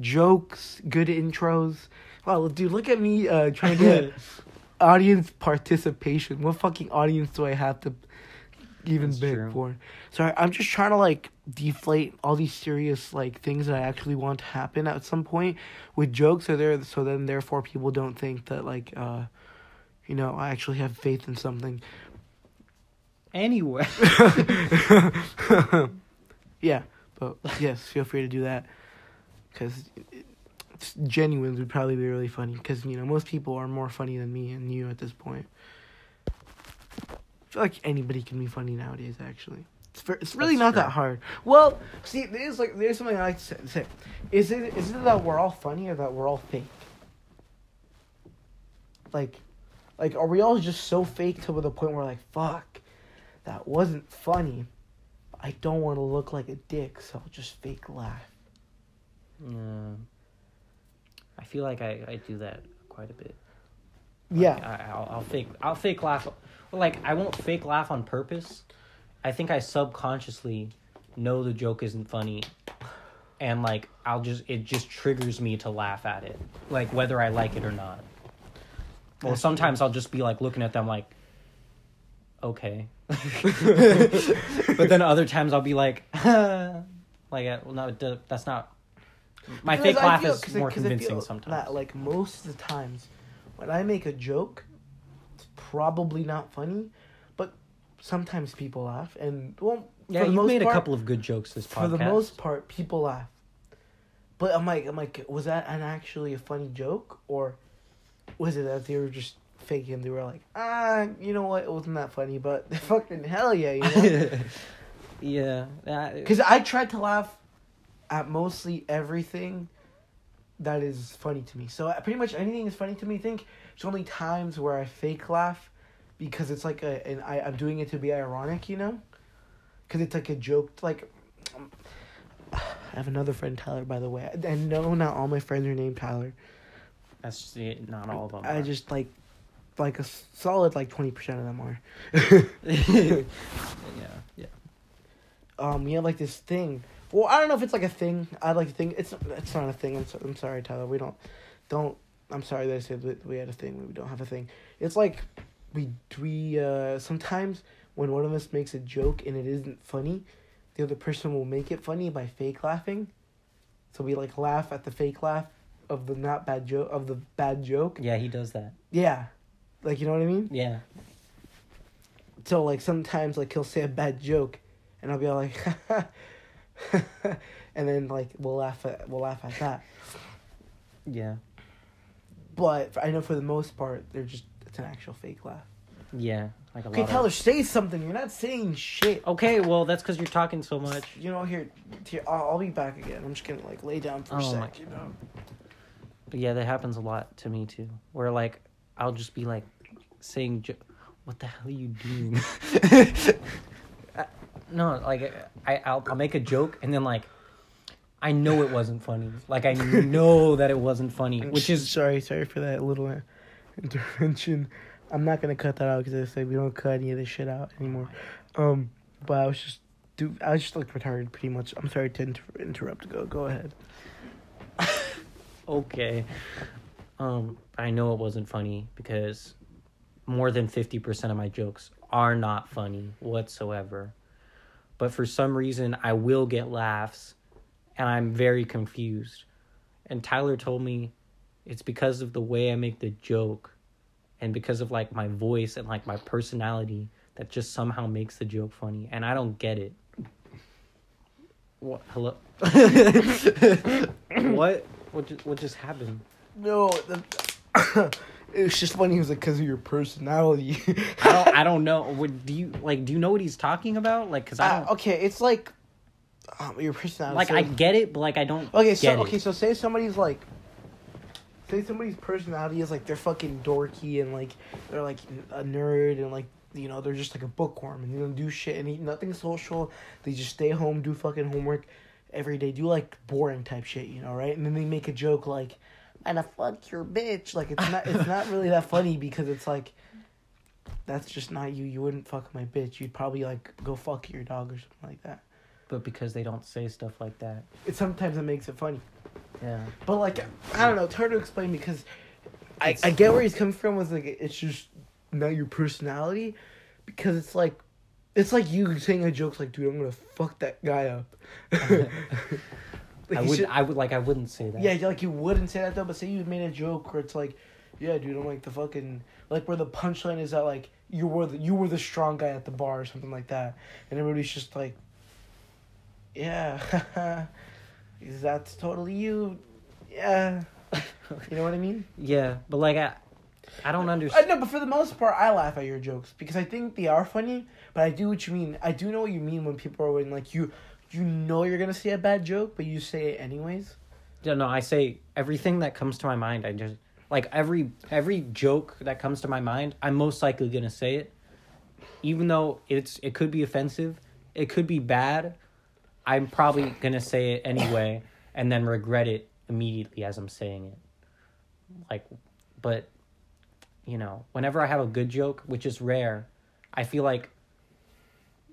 jokes, good intros. Wow, dude, look at me uh, trying to get audience participation. What fucking audience do I have to even That's beg true. for? So I, I'm just trying to like deflate all these serious like things that I actually want to happen at some point with jokes are there so then therefore people don't think that like uh you know I actually have faith in something. Anyway, yeah, but yes, feel free to do that because it's genuine would probably be really funny because you know most people are more funny than me and you at this point. I feel like anybody can be funny nowadays. Actually, It's, it's really That's not true. that hard. Well, see, there's like there's something I like to say. say. Is it is it that we're all funny or that we're all fake? Like, like are we all just so fake to the point where like fuck, that wasn't funny. I don't want to look like a dick, so I'll just fake laugh. Yeah. I feel like I, I do that quite a bit. Yeah, I, I'll, I'll fake I'll fake laugh. Well, like I won't fake laugh on purpose. I think I subconsciously know the joke isn't funny, and like I'll just it just triggers me to laugh at it, like whether I like it or not. Well, sometimes I'll just be like looking at them like, okay, but then other times I'll be like, like uh, well, no, that's not. My Because fake I laugh feel- is I- more I convincing sometimes. That, like most of the times, when I make a joke, it's probably not funny, but sometimes people laugh, and well, yeah, you've made part, a couple of good jokes this podcast. For the most part, people laugh. But I'm like, I'm like, was that an actually a funny joke, or was it that they were just faking? They were like, ah, you know what, it wasn't that funny, but fucking hell yeah, you know. yeah, Because I tried to laugh at mostly everything that is funny to me. So uh, pretty much anything is funny to me. I think there's only times where I fake laugh because it's like a and I I'm doing it to be ironic, you know. Because it's like a joke. Like um, I have another friend Tyler, by the way. And no, not all my friends are named Tyler. that's just it, not all of them. I are. just like like a solid like twenty percent of them are. yeah, yeah. um, we have like this thing. Well, I don't know if it's like a thing. I like to think it's it's not a thing. I'm so, I'm sorry, Tyler. We don't don't. I'm sorry that I said that we had a thing. We don't have a thing. It's like we we uh sometimes when one of us makes a joke and it isn't funny, the other person will make it funny by fake laughing. So we like laugh at the fake laugh of the not bad joke of the bad joke. Yeah, he does that. Yeah, like you know what I mean. Yeah. So like sometimes like he'll say a bad joke, and I'll be all like, and then like we'll laugh at we'll laugh at that. Yeah. But I know for the most part they're just it's an actual fake laugh. Yeah. Like a Okay, lot Tyler, of... say something. You're not saying shit. Okay, well, that's because you're talking so much. You know, here, here, I'll, I'll be back again. I'm just gonna like lay down for a Oh sec. my- You know. But yeah, that happens a lot to me too. Where like I'll just be like saying, "What the hell are you doing?" No, like I I'll, I'll make a joke and then like I know it wasn't funny. Like I know that it wasn't funny, which is sorry, sorry for that little intervention. I'm not gonna cut that out because I said we don't cut any of this shit out anymore. Um, but I was just do I was just like retarded pretty much. I'm sorry to inter- interrupt. Go go ahead. okay. Um, I know it wasn't funny because more than 50% of my jokes are not funny whatsoever. But for some reason, I will get laughs and I'm very confused. And Tyler told me it's because of the way I make the joke and because of like my voice and like my personality that just somehow makes the joke funny. And I don't get it. What? Hello? what? What just, what just happened? No, the, it was just funny. It was like because of your personality. I don't. I don't know. Would do you like? Do you know what he's talking about? Like, cause I Uh, don't. okay, it's like um, your personality. like, so- I get it, but like, I don't. Okay, get so it. okay, so say somebody's like, say somebody's personality is like they're fucking dorky and like they're like a nerd and like you know they're just like a bookworm and they don't do shit and eat nothing social. They just stay home, do fucking homework every day, do like boring type shit, you know, right? And then they make a joke like, "I'm gonna fuck your bitch." Like it's not it's not really that funny because it's like. That's just not you. You wouldn't fuck my bitch. You'd probably like go fuck your dog or something like that. But because they don't say stuff like that. It sometimes it makes it funny. Yeah. But like, I don't know. It's hard to explain because I, I get where he's coming from. Was like it's just not your personality, because it's like it's like you saying a joke like, dude, I'm gonna fuck that guy up. Like, I would. should- I would like. I wouldn't say that. yeah, like you wouldn't say that though. But say you made a joke where it's like, yeah, dude, I'm like the fucking like where the punchline is that like you were the, you were the strong guy at the bar or something like that, and everybody's just like, yeah, Is that's totally you, yeah. You know what I mean? Yeah, but like, I, I don't uh, I understand. know, but for the most part, I laugh at your jokes because I think they are funny. But I do what you mean. I do know what you mean when people are when like you, you know you're gonna say a bad joke, but you say it anyways. Yeah, no, I say everything that comes to my mind. I just like every every joke that comes to my mind. I'm most likely gonna say it, even though it's it could be offensive, it could be bad. I'm probably gonna say it anyway, and then regret it immediately as I'm saying it. Like, but you know, whenever I have a good joke, which is rare, I feel like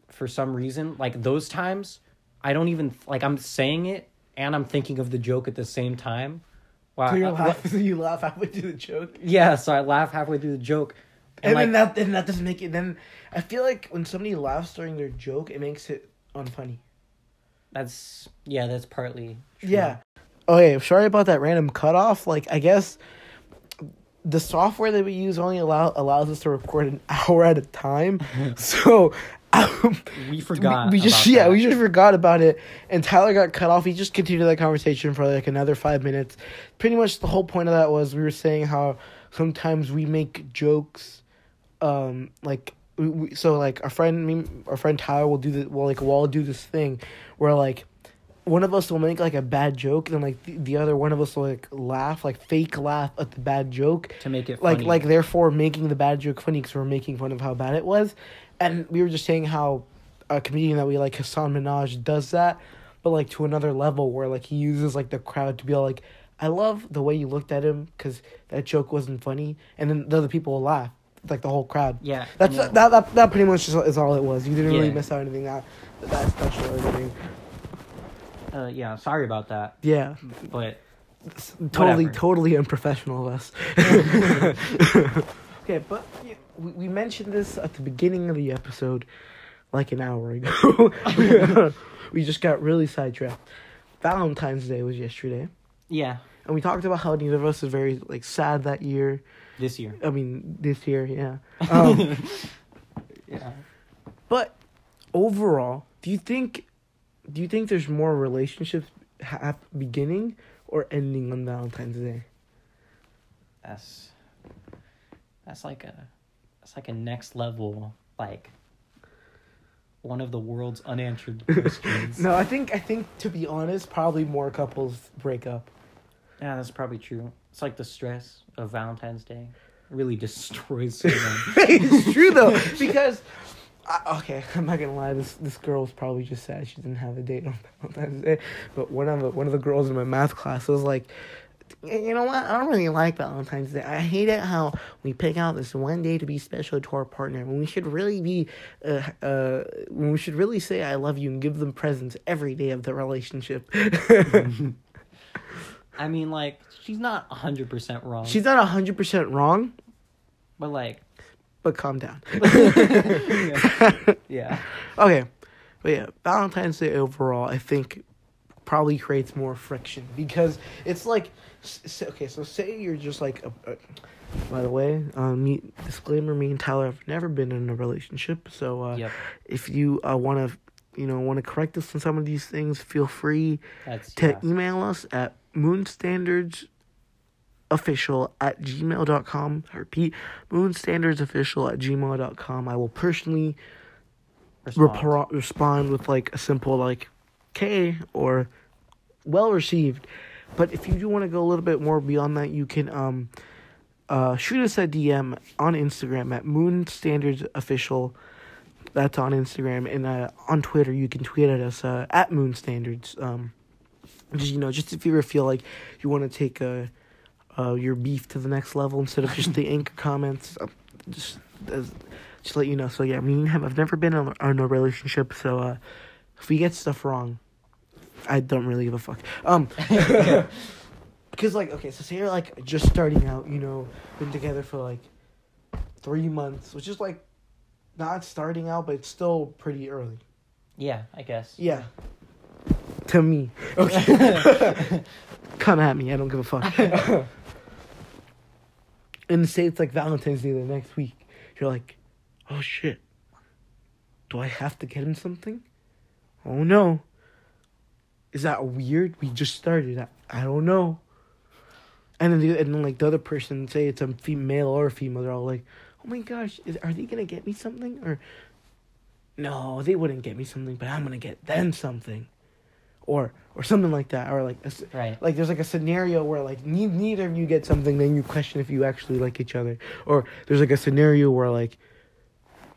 for some reason, like those times, I don't even like I'm saying it and I'm thinking of the joke at the same time. Wow. So laugh. you laugh halfway through the joke, yeah, so I laugh halfway through the joke. and, And, like, then that then that doesn't make it. Then I feel like when somebody laughs during their joke, it makes it unfunny. that's yeah, that's partly true. Yeah. Okay, sorry about that random cutoff. Like, I guess the software that we use only allow allows us to record an hour at a time. so We forgot. We, we just yeah, that. we just forgot about it, and Tyler got cut off. He just continued that conversation for like another five minutes. Pretty much the whole point of that was we were saying how sometimes we make jokes, um, like. We, we, so like our friend me our friend Tyler will do the well like we'll all do this thing where like one of us will make like a bad joke and like the, the other one of us will like laugh like fake laugh at the bad joke to make it like funny. like therefore making the bad joke funny because we're making fun of how bad it was and we were just saying how a comedian that we like Hasan Minhaj does that but like to another level where like he uses like the crowd to be all like i love the way you looked at him because that joke wasn't funny and then the other people will laugh like the whole crowd. Yeah, that's that, that that pretty much is, all it was. You didn't really miss out anything that that special or anything. Uh, yeah, sorry about that, yeah. But totally Whatever. totally unprofessional of us. Okay but yeah, we, we mentioned this at the beginning of the episode like an hour ago. We just got really sidetracked. Valentine's day was yesterday. Yeah, and we talked about how neither of us is very like sad that year. This year. i mean this year yeah. Um, Yeah. but overall do you think do you think there's more relationships ha- beginning or ending on valentine's day? That's that's like a that's like a next level like one of the world's unanswered questions. No, I think I think to be honest, probably more couples break up. Yeah, that's probably true. It's like the stress of Valentine's Day really destroys someone. it's true though, because I, okay, I'm not gonna lie. This this girl was probably just sad she didn't have a date on Valentine's Day. But one of the one of the girls in my math class was like, you know what? I don't really like Valentine's Day. I hate it how we pick out this one day to be special to our partner when we should really be, uh, uh, when we should really say I love you and give them presents every day of the relationship. I mean, like she's not hundred percent wrong. She's not hundred percent wrong, but like, but calm down. yeah, Okay, but yeah, Valentine's Day overall, I think, probably creates more friction because it's like, okay, so say you're just like, a, a, by the way, uh, me disclaimer: me and Tyler have never been in a relationship, so uh, yep. if you uh, want to, you know, want to correct us on some of these things, feel free That's to yeah. email us at moonstandardsofficial at gmail.com. I repeat, moonstandardsofficial at gmail.com. I will personally Respond. repro- respond with like a simple like K or well received. But if you do want to go a little bit more beyond that, you can um uh shoot us a DM on Instagram at Moon Standards Official. That's on Instagram and uh, on Twitter you can tweet at us uh, at Moon Standards. Um, just you know, just if you ever feel like you want to take uh, uh your beef to the next level instead of just the anchor comments, uh, just as just let you know. So yeah, I mean, have I've never been in a, in a relationship, so uh, if we get stuff wrong, I don't really give a fuck. Um, because like okay, so say you're like just starting out, you know, been together for like three months, which is like not starting out, but it's still pretty early. Yeah, I guess. Yeah. To me. Okay. Come at me. I don't give a fuck. and say it's like Valentine's Day the next week. You're like, oh shit. Do I have to get him something? Oh no. Is that weird? We just started. I, I don't know. and then the, and then like the other person say it's a female or a female, they're all like, "Oh my gosh, is, are they gonna get me something?" Or, "No, they wouldn't get me something, but I'm gonna get them something," or or something like that, or like a Right. like there's like a scenario where like ne- neither of you get something, then you question if you actually like each other, or there's like a scenario where like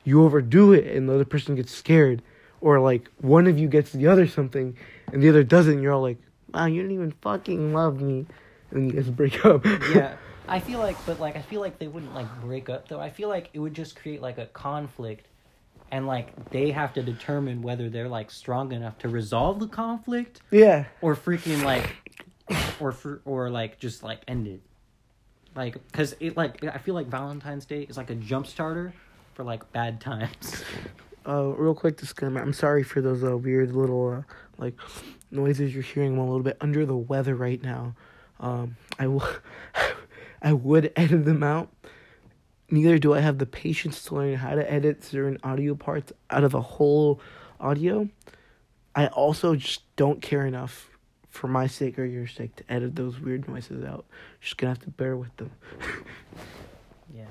you overdo it and the other person gets scared, or like one of you gets the other something and the other doesn't. You're all like, "Wow, you didn't even fucking love me," and you guys break up. yeah. I feel like, but like, I feel like they wouldn't like break up though. I feel like it would just create like a conflict, and like they have to determine whether they're like strong enough to resolve the conflict yeah. or freaking like, or for or like just like end it. Like, cause it like I feel like Valentine's Day is like a jump starter for like bad times. Uh, real quick disclaimer. I'm sorry for those uh, weird little uh, like noises you're hearing. I'm a little bit under the weather right now. Um, I will, I would edit them out. Neither do I have the patience to learn how to edit certain audio parts out of the whole audio. I also just don't care enough, for my sake or your sake, to edit those weird noises out. Just gonna have to bear with them. yeah,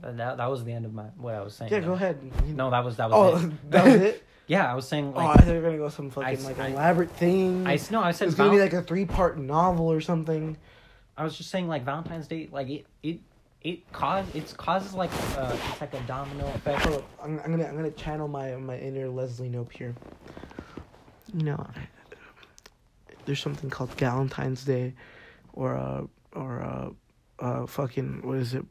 that that was the end of my what I was saying. Yeah, go ahead. No, that was that was. Oh, it. that was it. yeah, I was saying Oh, I like thought you were gonna go some fucking s- like I- elaborate thing. I no, I said it's gonna be like a three part novel or something. I was just saying like Valentine's Day, like it it it cause it's causes like uh it's like a domino effect. Up, I'm, I'm gonna I'm gonna channel my my inner Leslie Knope here. No, there's something called Valentine's Day, or uh or uh uh fucking what is it?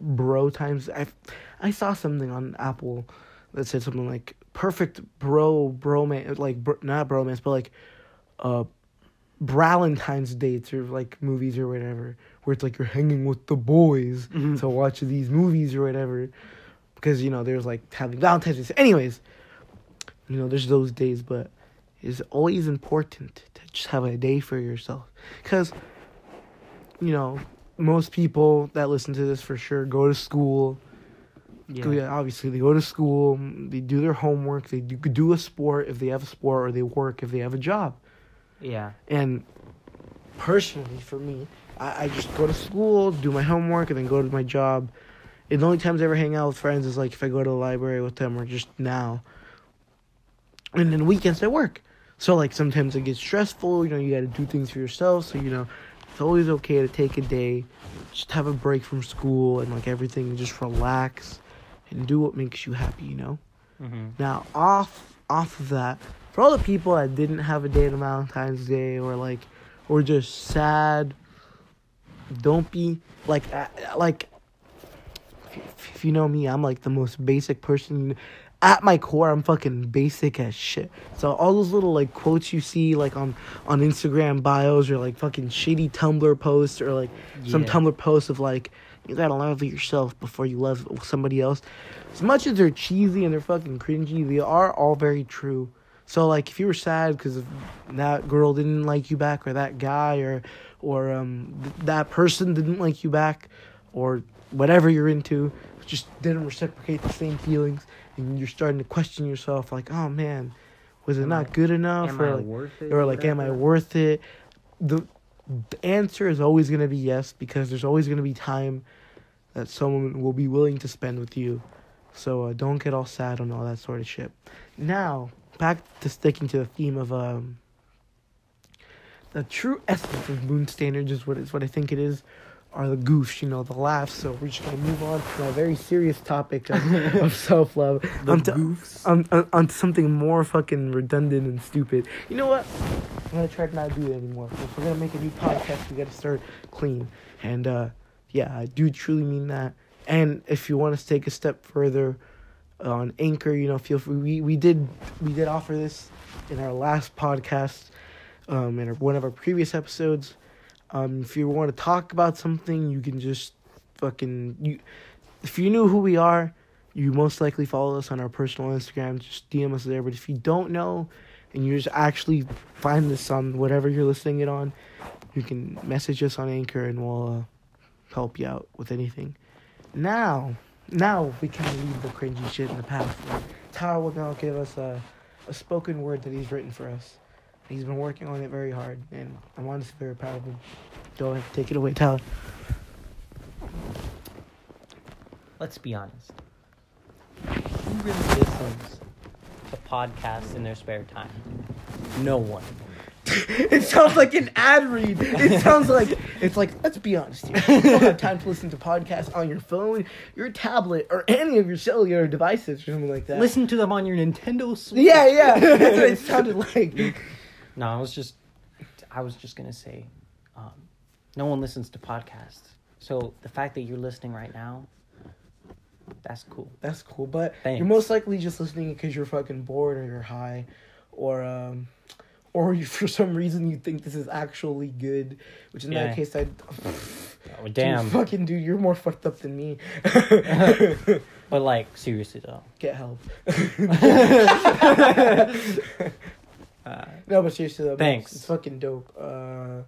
Bro times. I I saw something on Apple that said something like perfect bro bromance like br- not bromance but like uh Valentine's dates or like movies or whatever where it's like you're hanging with the boys Mhm. to watch these movies or whatever because you know there's like having Valentine's. Anyways, you know there's those days, but it's always important to just have a day for yourself because you know most people that listen to this for sure go to school. Go- yeah, obviously they go to school, they do their homework, they do, do a sport if they have a sport, or they work if they have a job. yeah. And personally, for me, I, I just go to school, do my homework, and then go to my job. And the only times I ever hang out with friends is like if I go to the library with them or just now. And then weekends I work. So like sometimes it gets stressful, you know, you gotta do things for yourself. So, you know, it's always okay to take a day, just have a break from school and like everything, and just relax and do what makes you happy, you know? Mm-hmm. Now, off off of that, for all the people that didn't have a date on Valentine's Day or like, or just sad, don't be like, like. If you know me, I'm like the most basic person. At my core, I'm fucking basic as shit. So all those little like quotes you see like on on Instagram bios or like fucking shitty Tumblr posts or like some Tumblr posts of like you gotta love yourself before you love somebody else. As much as they're cheesy and they're fucking cringy, they are all very true. So like, if you were sad because that girl didn't like you back, or that guy, or or um th- that person didn't like you back, or whatever you're into, just didn't reciprocate the same feelings, and you're starting to question yourself, like, oh man, was it Am not I- good enough, or like, or like am i worth it? The, the answer is always going to be yes because there's always going to be time that someone will be willing to spend with you. So uh, don't get all sad on all that sort of shit. Now back to sticking to the theme of um the true essence of moon standards is what is what i think it is are the goofs you know the laughs so we're just to move on to a very serious topic of, of self-love The onto- goofs. on, on, onto something more fucking redundant and stupid. You know what? I'm gonna try to not do it anymore. If we're gonna make a new podcast, we gotta start clean. And uh, yeah, I do truly mean that. And if you want us to take a step further on Anchor, you know, feel free. We we did we did offer this in our last podcast, um, in our, one of our previous episodes. Um, if you want to talk about something, you can just fucking you. If you knew who we are, you most likely follow us on our personal Instagram. Just DM us there. But if you don't know, and you just actually find this on whatever you're listening it on, you can message us on Anchor, and we'll uh, help you out with anything. Now, now we can leave the cringy shit in the past. Tara will now give us a, a spoken word that he's written for us. He's been working on it very hard, and I'm honestly very proud of him. Go ahead, take it away, Tyler. Let's be honest. Who really listens to podcasts in their spare time? No one. it sounds like an ad read. It sounds like it's like let's be honest here. You don't have time to listen to podcasts on your phone, your tablet, or any of your cellular devices or something like that. Listen to them on your Nintendo Switch. Yeah, yeah. That's what it sounded like. No, I was just, I was just gonna say, um, no one listens to podcasts. So the fact that you're listening right now, that's cool. That's cool, but Thanks. you're most likely just listening because you're fucking bored or you're high, or um, or you, for some reason you think this is actually good. Which in Yeah. that case, I. Oh, Dude, damn. fucking dude, you're more fucked up than me. But like seriously though, Get help. uh, No, but seriously though, Thanks. It's, fucking dope. Uh,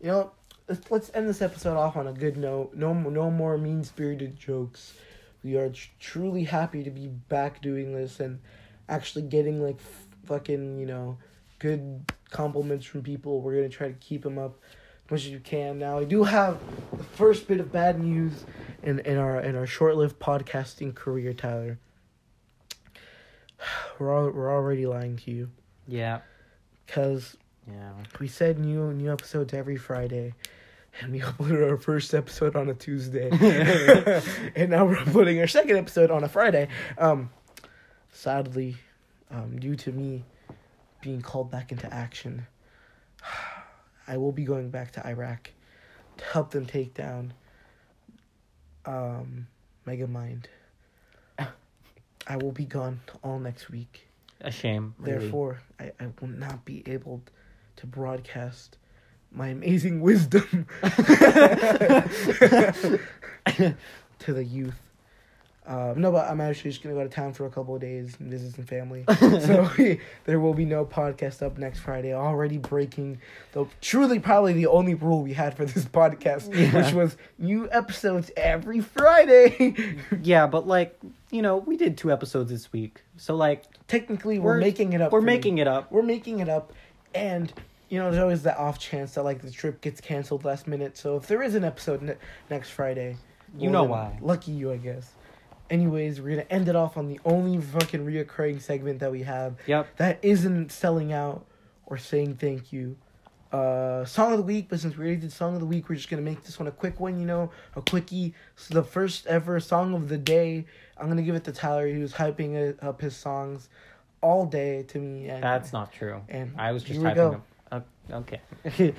you know, let's, let's end this episode off on a good note. No, no more mean spirited jokes. We are tr- truly happy to be back doing this and actually getting like f- fucking you know good compliments from people. We're gonna try to keep them up as much as you can. Now, I do have the first bit of bad news in in our in our short lived podcasting career, Tyler. We're all, we're already lying to you yeah, because yeah. we said new new episodes every Friday, and we uploaded our first episode on a Tuesday, and now we're uploading our second episode on a Friday. Um, sadly, um, due to me being called back into action, I will be going back to Iraq to help them take down um, Megamind. I will be gone all next week. A shame. Really. Therefore, I, I will not be able to broadcast my amazing wisdom to the youth. Um, no, but I'm actually just gonna go to town for a couple of days and visit some family. so there will be no podcast up next Friday. Already breaking the truly probably the only rule we had for this podcast, Yeah. which was new episodes every Friday. yeah, but like you know, we did two episodes this week, so like Technically, we're, We're- making it up. we're for you. making it up. we're making it up and you know there's always that off chance that like the trip gets canceled last minute so if there is an episode ne- next friday You well, know why. lucky you i guess anyways we're gonna end it off on the only fucking reoccurring segment that we have Yep. that isn't selling out or saying thank you uh song of the week but since we already did song of the week we're just gonna make this one a quick one you know a quickie so the first ever song of the day i'm gonna give it to tyler he was hyping it up his songs all day to me and That's not true. and I was just here we go. them. Uh, okay.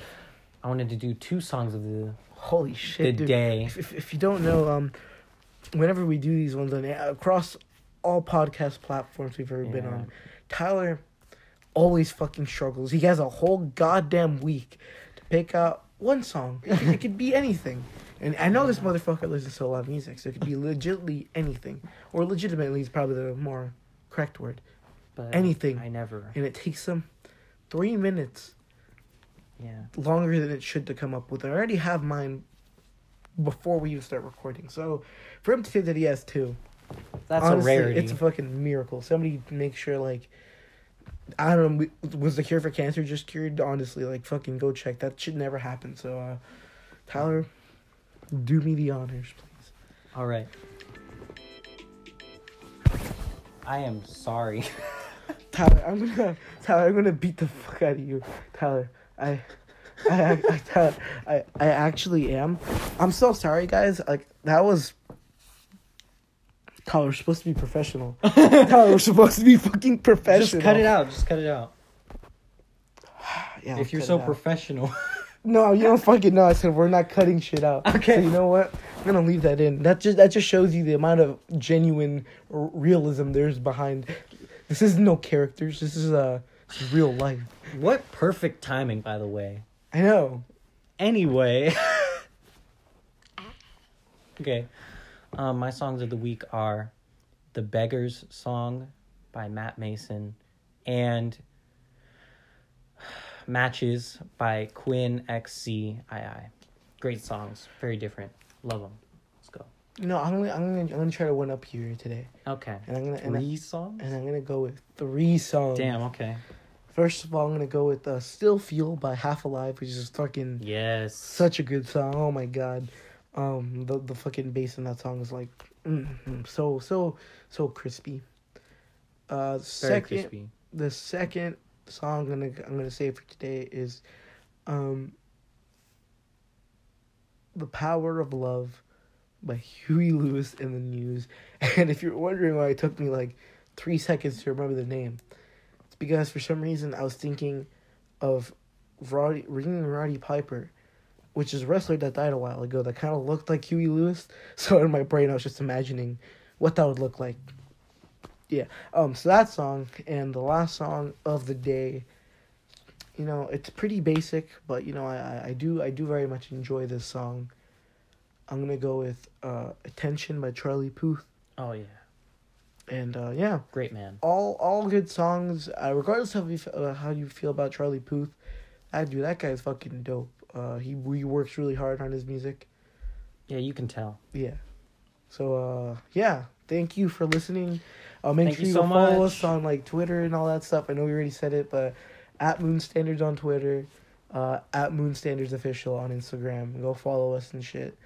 I wanted to do two songs of the Holy the shit, dude. day. If, if, if you don't know, um, whenever we do these ones on across all podcast platforms we've ever been on, Tyler always fucking struggles. He has a whole goddamn week to pick out one song. It, could- it could be anything. And I know this motherfucker listens to a lot of music, so it could be legitimately anything. Or legitimately is probably the more correct word. But Anything. I never. And it takes him three minutes Yeah. longer than it should to come up with. I already have mine before we even start recording. So for him to say that he has two, That's honestly, a rarity. It's a fucking miracle. Somebody make sure like I don't know. Was the cure for cancer just cured? Honestly, like fucking go check. That should never happen. So, uh, Tyler, do me the honors, please. All right. I am sorry. Tyler, I'm gonna Tyler, I'm gonna beat the fuck out of you, Tyler. I, I, I, I, I, actually am. I'm so sorry, guys. Like that was. Tyler, we're supposed to be professional. Tyler, we're supposed to be fucking professional. Just cut it out. Just cut it out. Yeah, if you're so professional. No, you don't fucking know. I said we're not cutting shit out. Okay. So you know what? I'm gonna leave that in. That just that just shows you the amount of genuine r- realism there's behind. This is no characters. This is uh real life. what perfect timing, by the way. I know. Anyway. okay. Um, my songs of the week are The Beggars song by Matt Maeson and Matches by Quinn XCII. Great songs. Very different. Love them. Let's go. No, I'm gonna I'm gonna I'm gonna try to one up here today, Okay. and I'm gonna and, I, Three songs? and I'm gonna go with three songs. Damn, okay. First of all, I'm gonna go with uh, "Still Feel" by Half Alive, which is fucking Yes. such a good song. Oh my god, um, the the fucking bass in that song is like mm, mm, so so so crispy. Uh, Very second, crispy. the second song I'm gonna I'm gonna say for today is, um, "The Power of Love" by Huey Lewis and the News. And if you're wondering why it took me like three seconds to remember the name, because for some reason I was thinking of Roddy, Ring Roddy Piper, which is a wrestler that died a while ago that kind of looked like Huey Lewis. So in my brain, I was just imagining what that would look like. Yeah. Um. So that song and the last song of the day. You know, it's pretty basic, but you know, I I- I do I do very much enjoy this song. I'm gonna go with uh, "Attention" by Charlie Puth, Oh yeah. And uh, yeah, Great man. all all good songs. Uh, regardless of if, uh, how you feel about Charlie Puth, I do that guy's fucking dope. Uh, he he works really hard on his music. Yeah, you can tell. Yeah. So uh, yeah, thank you for listening. Uh, make Thank sure you so follow much. us on like Twitter and all that stuff. I know we already said it, but at Moon Standards on Twitter, uh, at Moon Standards Official on Instagram. Go follow us and shit.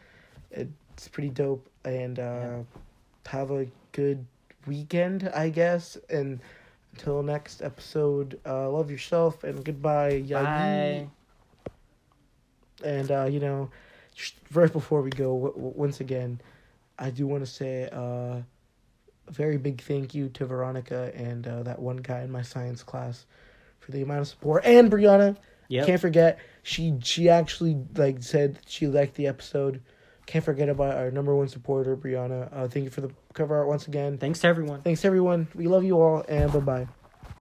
It's pretty dope. And uh, Yeah. have a good weekend, I guess. And until next episode, uh, love yourself and goodbye. Bye. And uh, you know, just right before we go, w- w- once again, I do want to say uh, a very big thank you to Veronica and uh, that one guy in my science class for the amount of support, and Brianna. Yep. Can't forget she she actually like said she liked the episode. Can't forget about our number one supporter, Brianna. Uh, thank you for the cover art once again. Thanks to everyone. Thanks to everyone. We love you all, and bye bye.